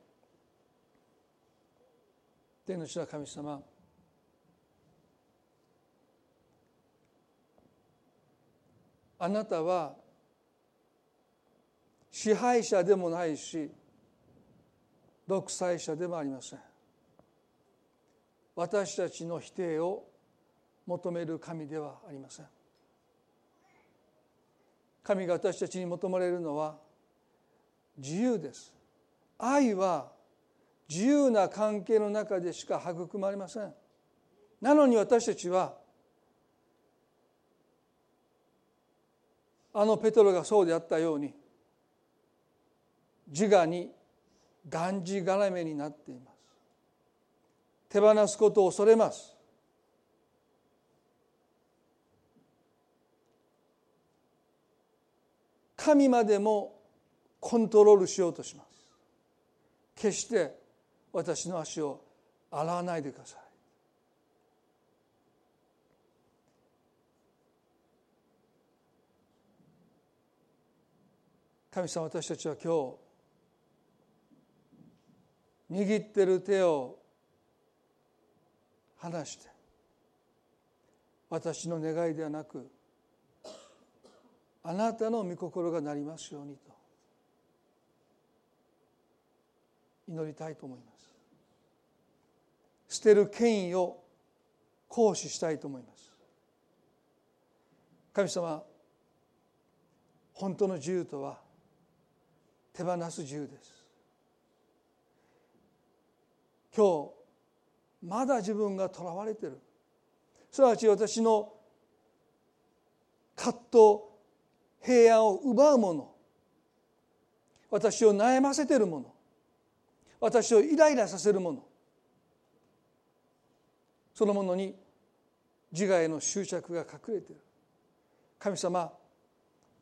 天の地の神様。あなたは支配者でもないし独裁者でもありません。私たちの否定を求める神ではありません。神が私たちに求められるのは自由です。愛は自由な関係の中でしか育まれません。なのに私たちはあのペトロがそうであったように自我にがんじがらめになっています。手放すことを恐れます。神までもコントロールしようとします。決して私の足を洗わないでください。神様私たちは今日握ってる手を離して私の願いではなくあなたの御心がなりますようにと祈りたいと思います。捨てる権威を行使したいと思います。神様本当の自由とは手放す自由です。今日まだ自分がとらわれてる。すなわち私の葛藤平安を奪うもの。私を悩ませてるもの。私をイライラさせるもの。そのものに自我への執着が隠れている。神様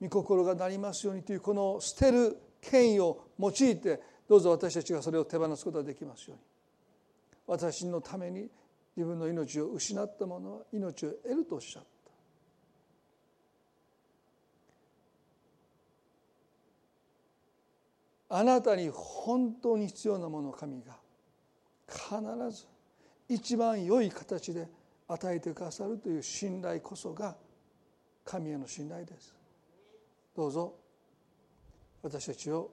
御心がなりますようにというこの捨てる権威を用いてどうぞ私たちがそれを手放すことができますように。私のために自分の命を失った者は命を得るとおっしゃった。あなたに本当に必要なものを神が必ず一番良い形で与えてくださるという信頼こそが神への信頼です。どうぞ私たちを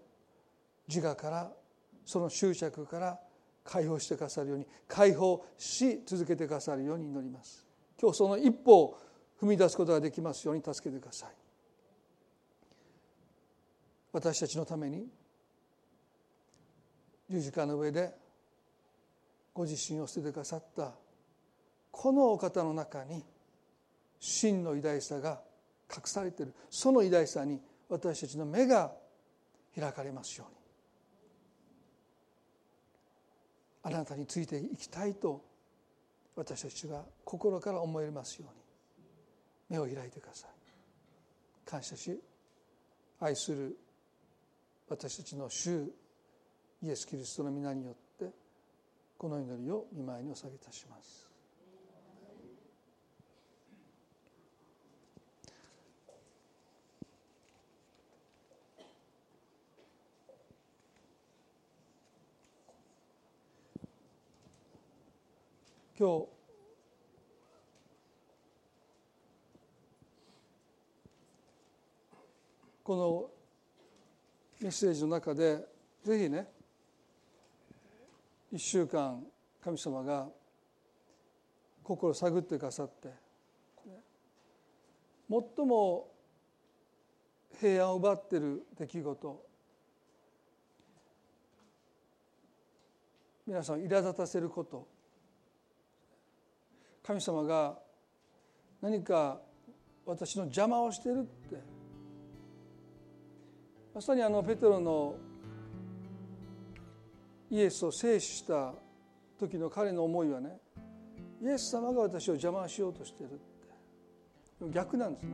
自我からその執着から解放してくださるように解放し続けてくださるように祈ります。今日その一歩を踏み出すことができますように助けてください。私たちのために十字架の上でご自身を捨ててくださったこのお方の中に真の偉大さが隠されている。その偉大さに私たちの目が開かれますように。あなたについていきたいと私たちが心から思えますように目を開いてください。感謝し愛する私たちの主イエス・キリストの皆によってこの祈りを見舞いにお下げいたします。今日このメッセージの中でぜひね1週間神様が心を探ってくださって最も平安を奪ってる出来事皆さん苛立たせること神様が何か私の邪魔をしてるって。まさにあのペテロのイエスを制した時の彼の思いはねイエス様が私を邪魔しようとしてるって。逆なんですね。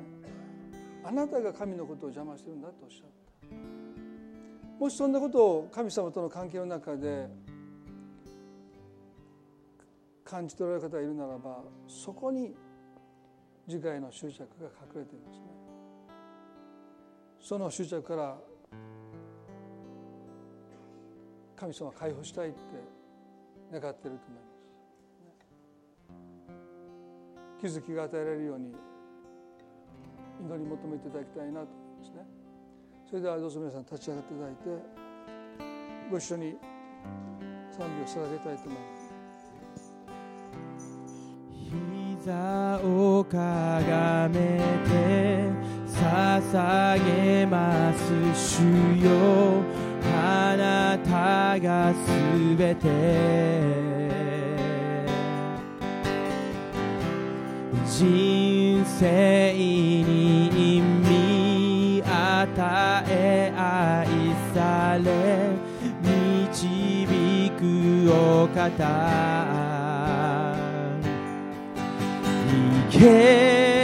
あなたが神のことを邪魔してるんだとおっしゃった。もしそんなことを神様との関係の中で感じ取られる方がいるならばそこに次回の執着が隠れていますね。その執着から神様を解放したいって願っていると思います。気づきが与えられるように祈り求めていただきたいなと思いますね。それではどうぞ皆さん立ち上がっていただいてご一緒に賛美を捧げたいと思います。膝をかがめて捧げます主よ。あなたがすべて。人生に意味与え愛され導くお方。け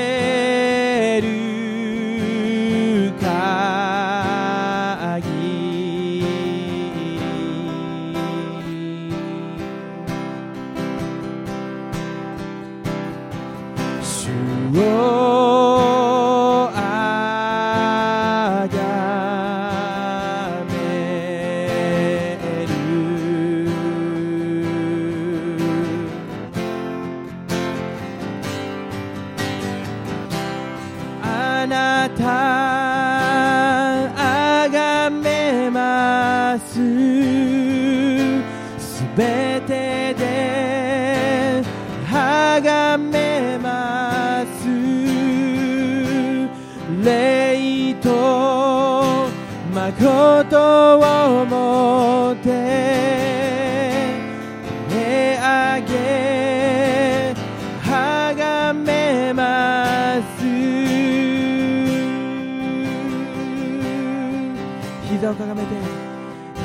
かがめて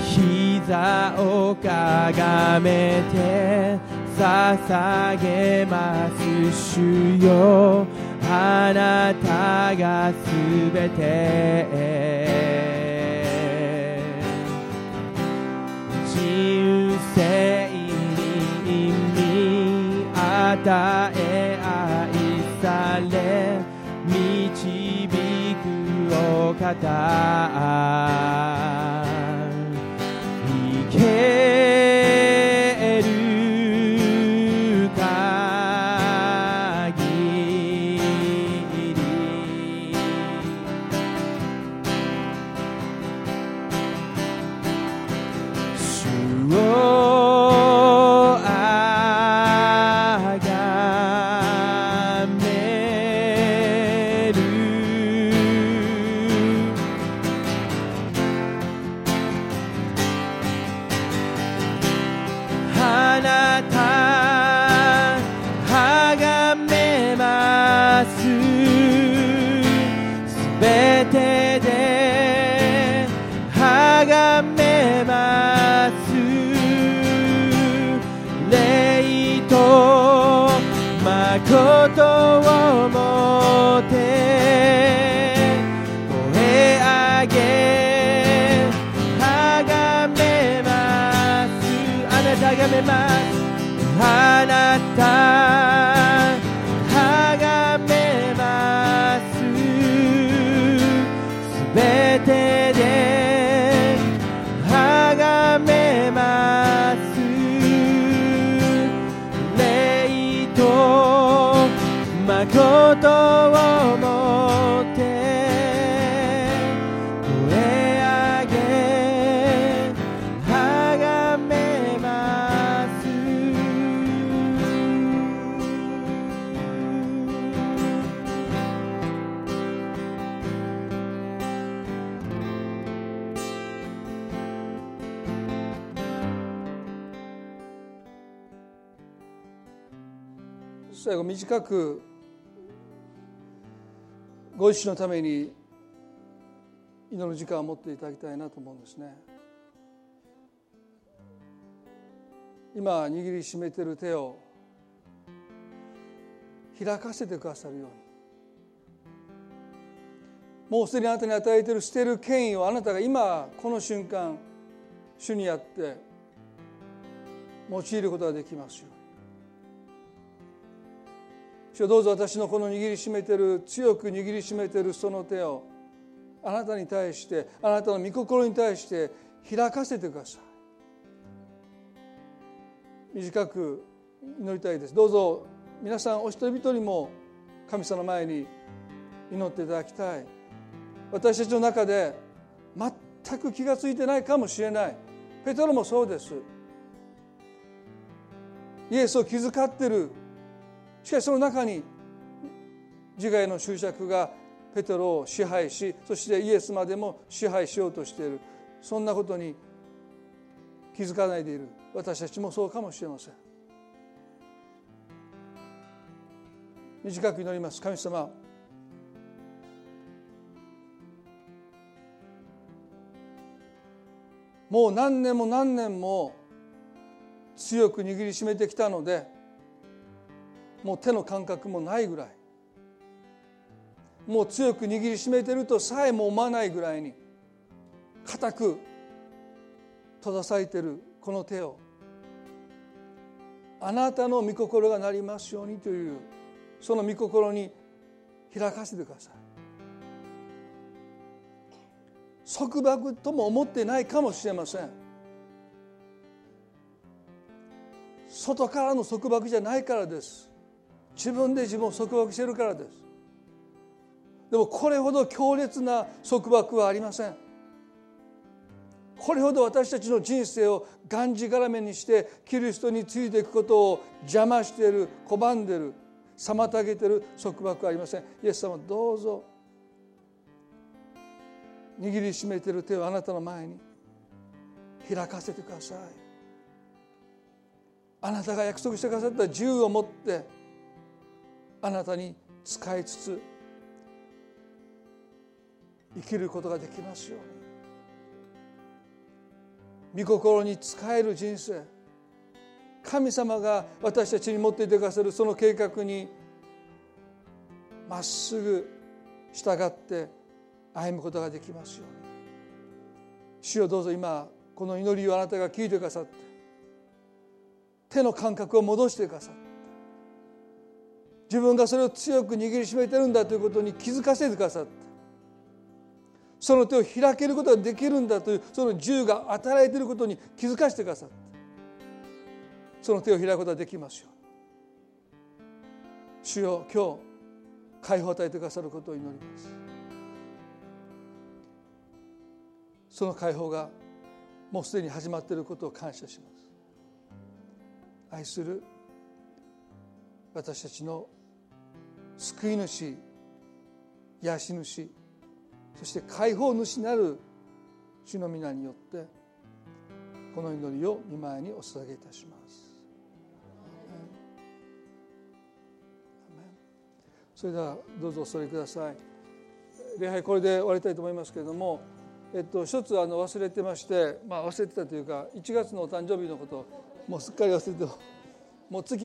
膝をかがめて捧げます主よ。あなたがすべて。人生に意味与え方生け最後短くご一緒のために祈る時間を持っていただきたいなと思うんですね。今握りしめている手を開かせてくださるように。もうすでにあなたに与えている捨てる権威をあなたが今この瞬間主にやって用いることができますよ主どうぞ私のこの握りしめてる強く握りしめてるその手をあなたに対してあなたの御心に対して開かせてください。短く祈りたいです。どうぞ皆さんお一人一人も神様の前に祈っていただきたい。私たちの中で全く気が付いてないかもしれない。ペトロもそうです。イエスを気遣ってるしかしその中に自我への執着がペテロを支配しそしてイエスまでも支配しようとしている。そんなことに気づかないでいる。私たちもそうかもしれません。短く祈ります。神様。もう何年も何年も強く握りしめてきたのでもう手の感覚もないぐらい。もう強く握りしめてるとさえも思わないぐらいに固く閉ざされてるこの手をあなたの御心がなりますようにというその御心に開かせてください。束縛とも思ってないかもしれません。外からの束縛じゃないからです。自分で自分を束縛してるからです。でもこれほど強烈な束縛はありません。これほど私たちの人生をがんじがらめにしてキリストについていくことを邪魔している拒んでいる妨げている束縛はありません。イエス様どうぞ。握りしめている手をあなたの前に開かせてください。あなたが約束してくださった自由を持ってあなたに使いつつ生きることができますように。御心に仕える人生。神様が私たちに持っていてくださるその計画にまっすぐ従って歩むことができますように。主をどうぞ今この祈りをあなたが聞いてくださって手の感覚を戻してくださって自分がそれを強く握りしめてるんだということに気づかせてくださってその手を開けることができるんだというその自由が与えていることに気づかせてくださってその手を開くことができますよ。主よ今日解放を与えてくださることを祈ります。その解放がもうすでに始まっていることを感謝します。愛する私たちの救い主癒し主そして解放主なる主の皆によってこの祈りを見舞いにお捧げいたします。それではどうぞお座りください。礼拝これで終わりたいと思いますけれどもえっと一つあの忘れてましてまあ忘れてたというか1月のお誕生日のこともうすっかり忘れてもう次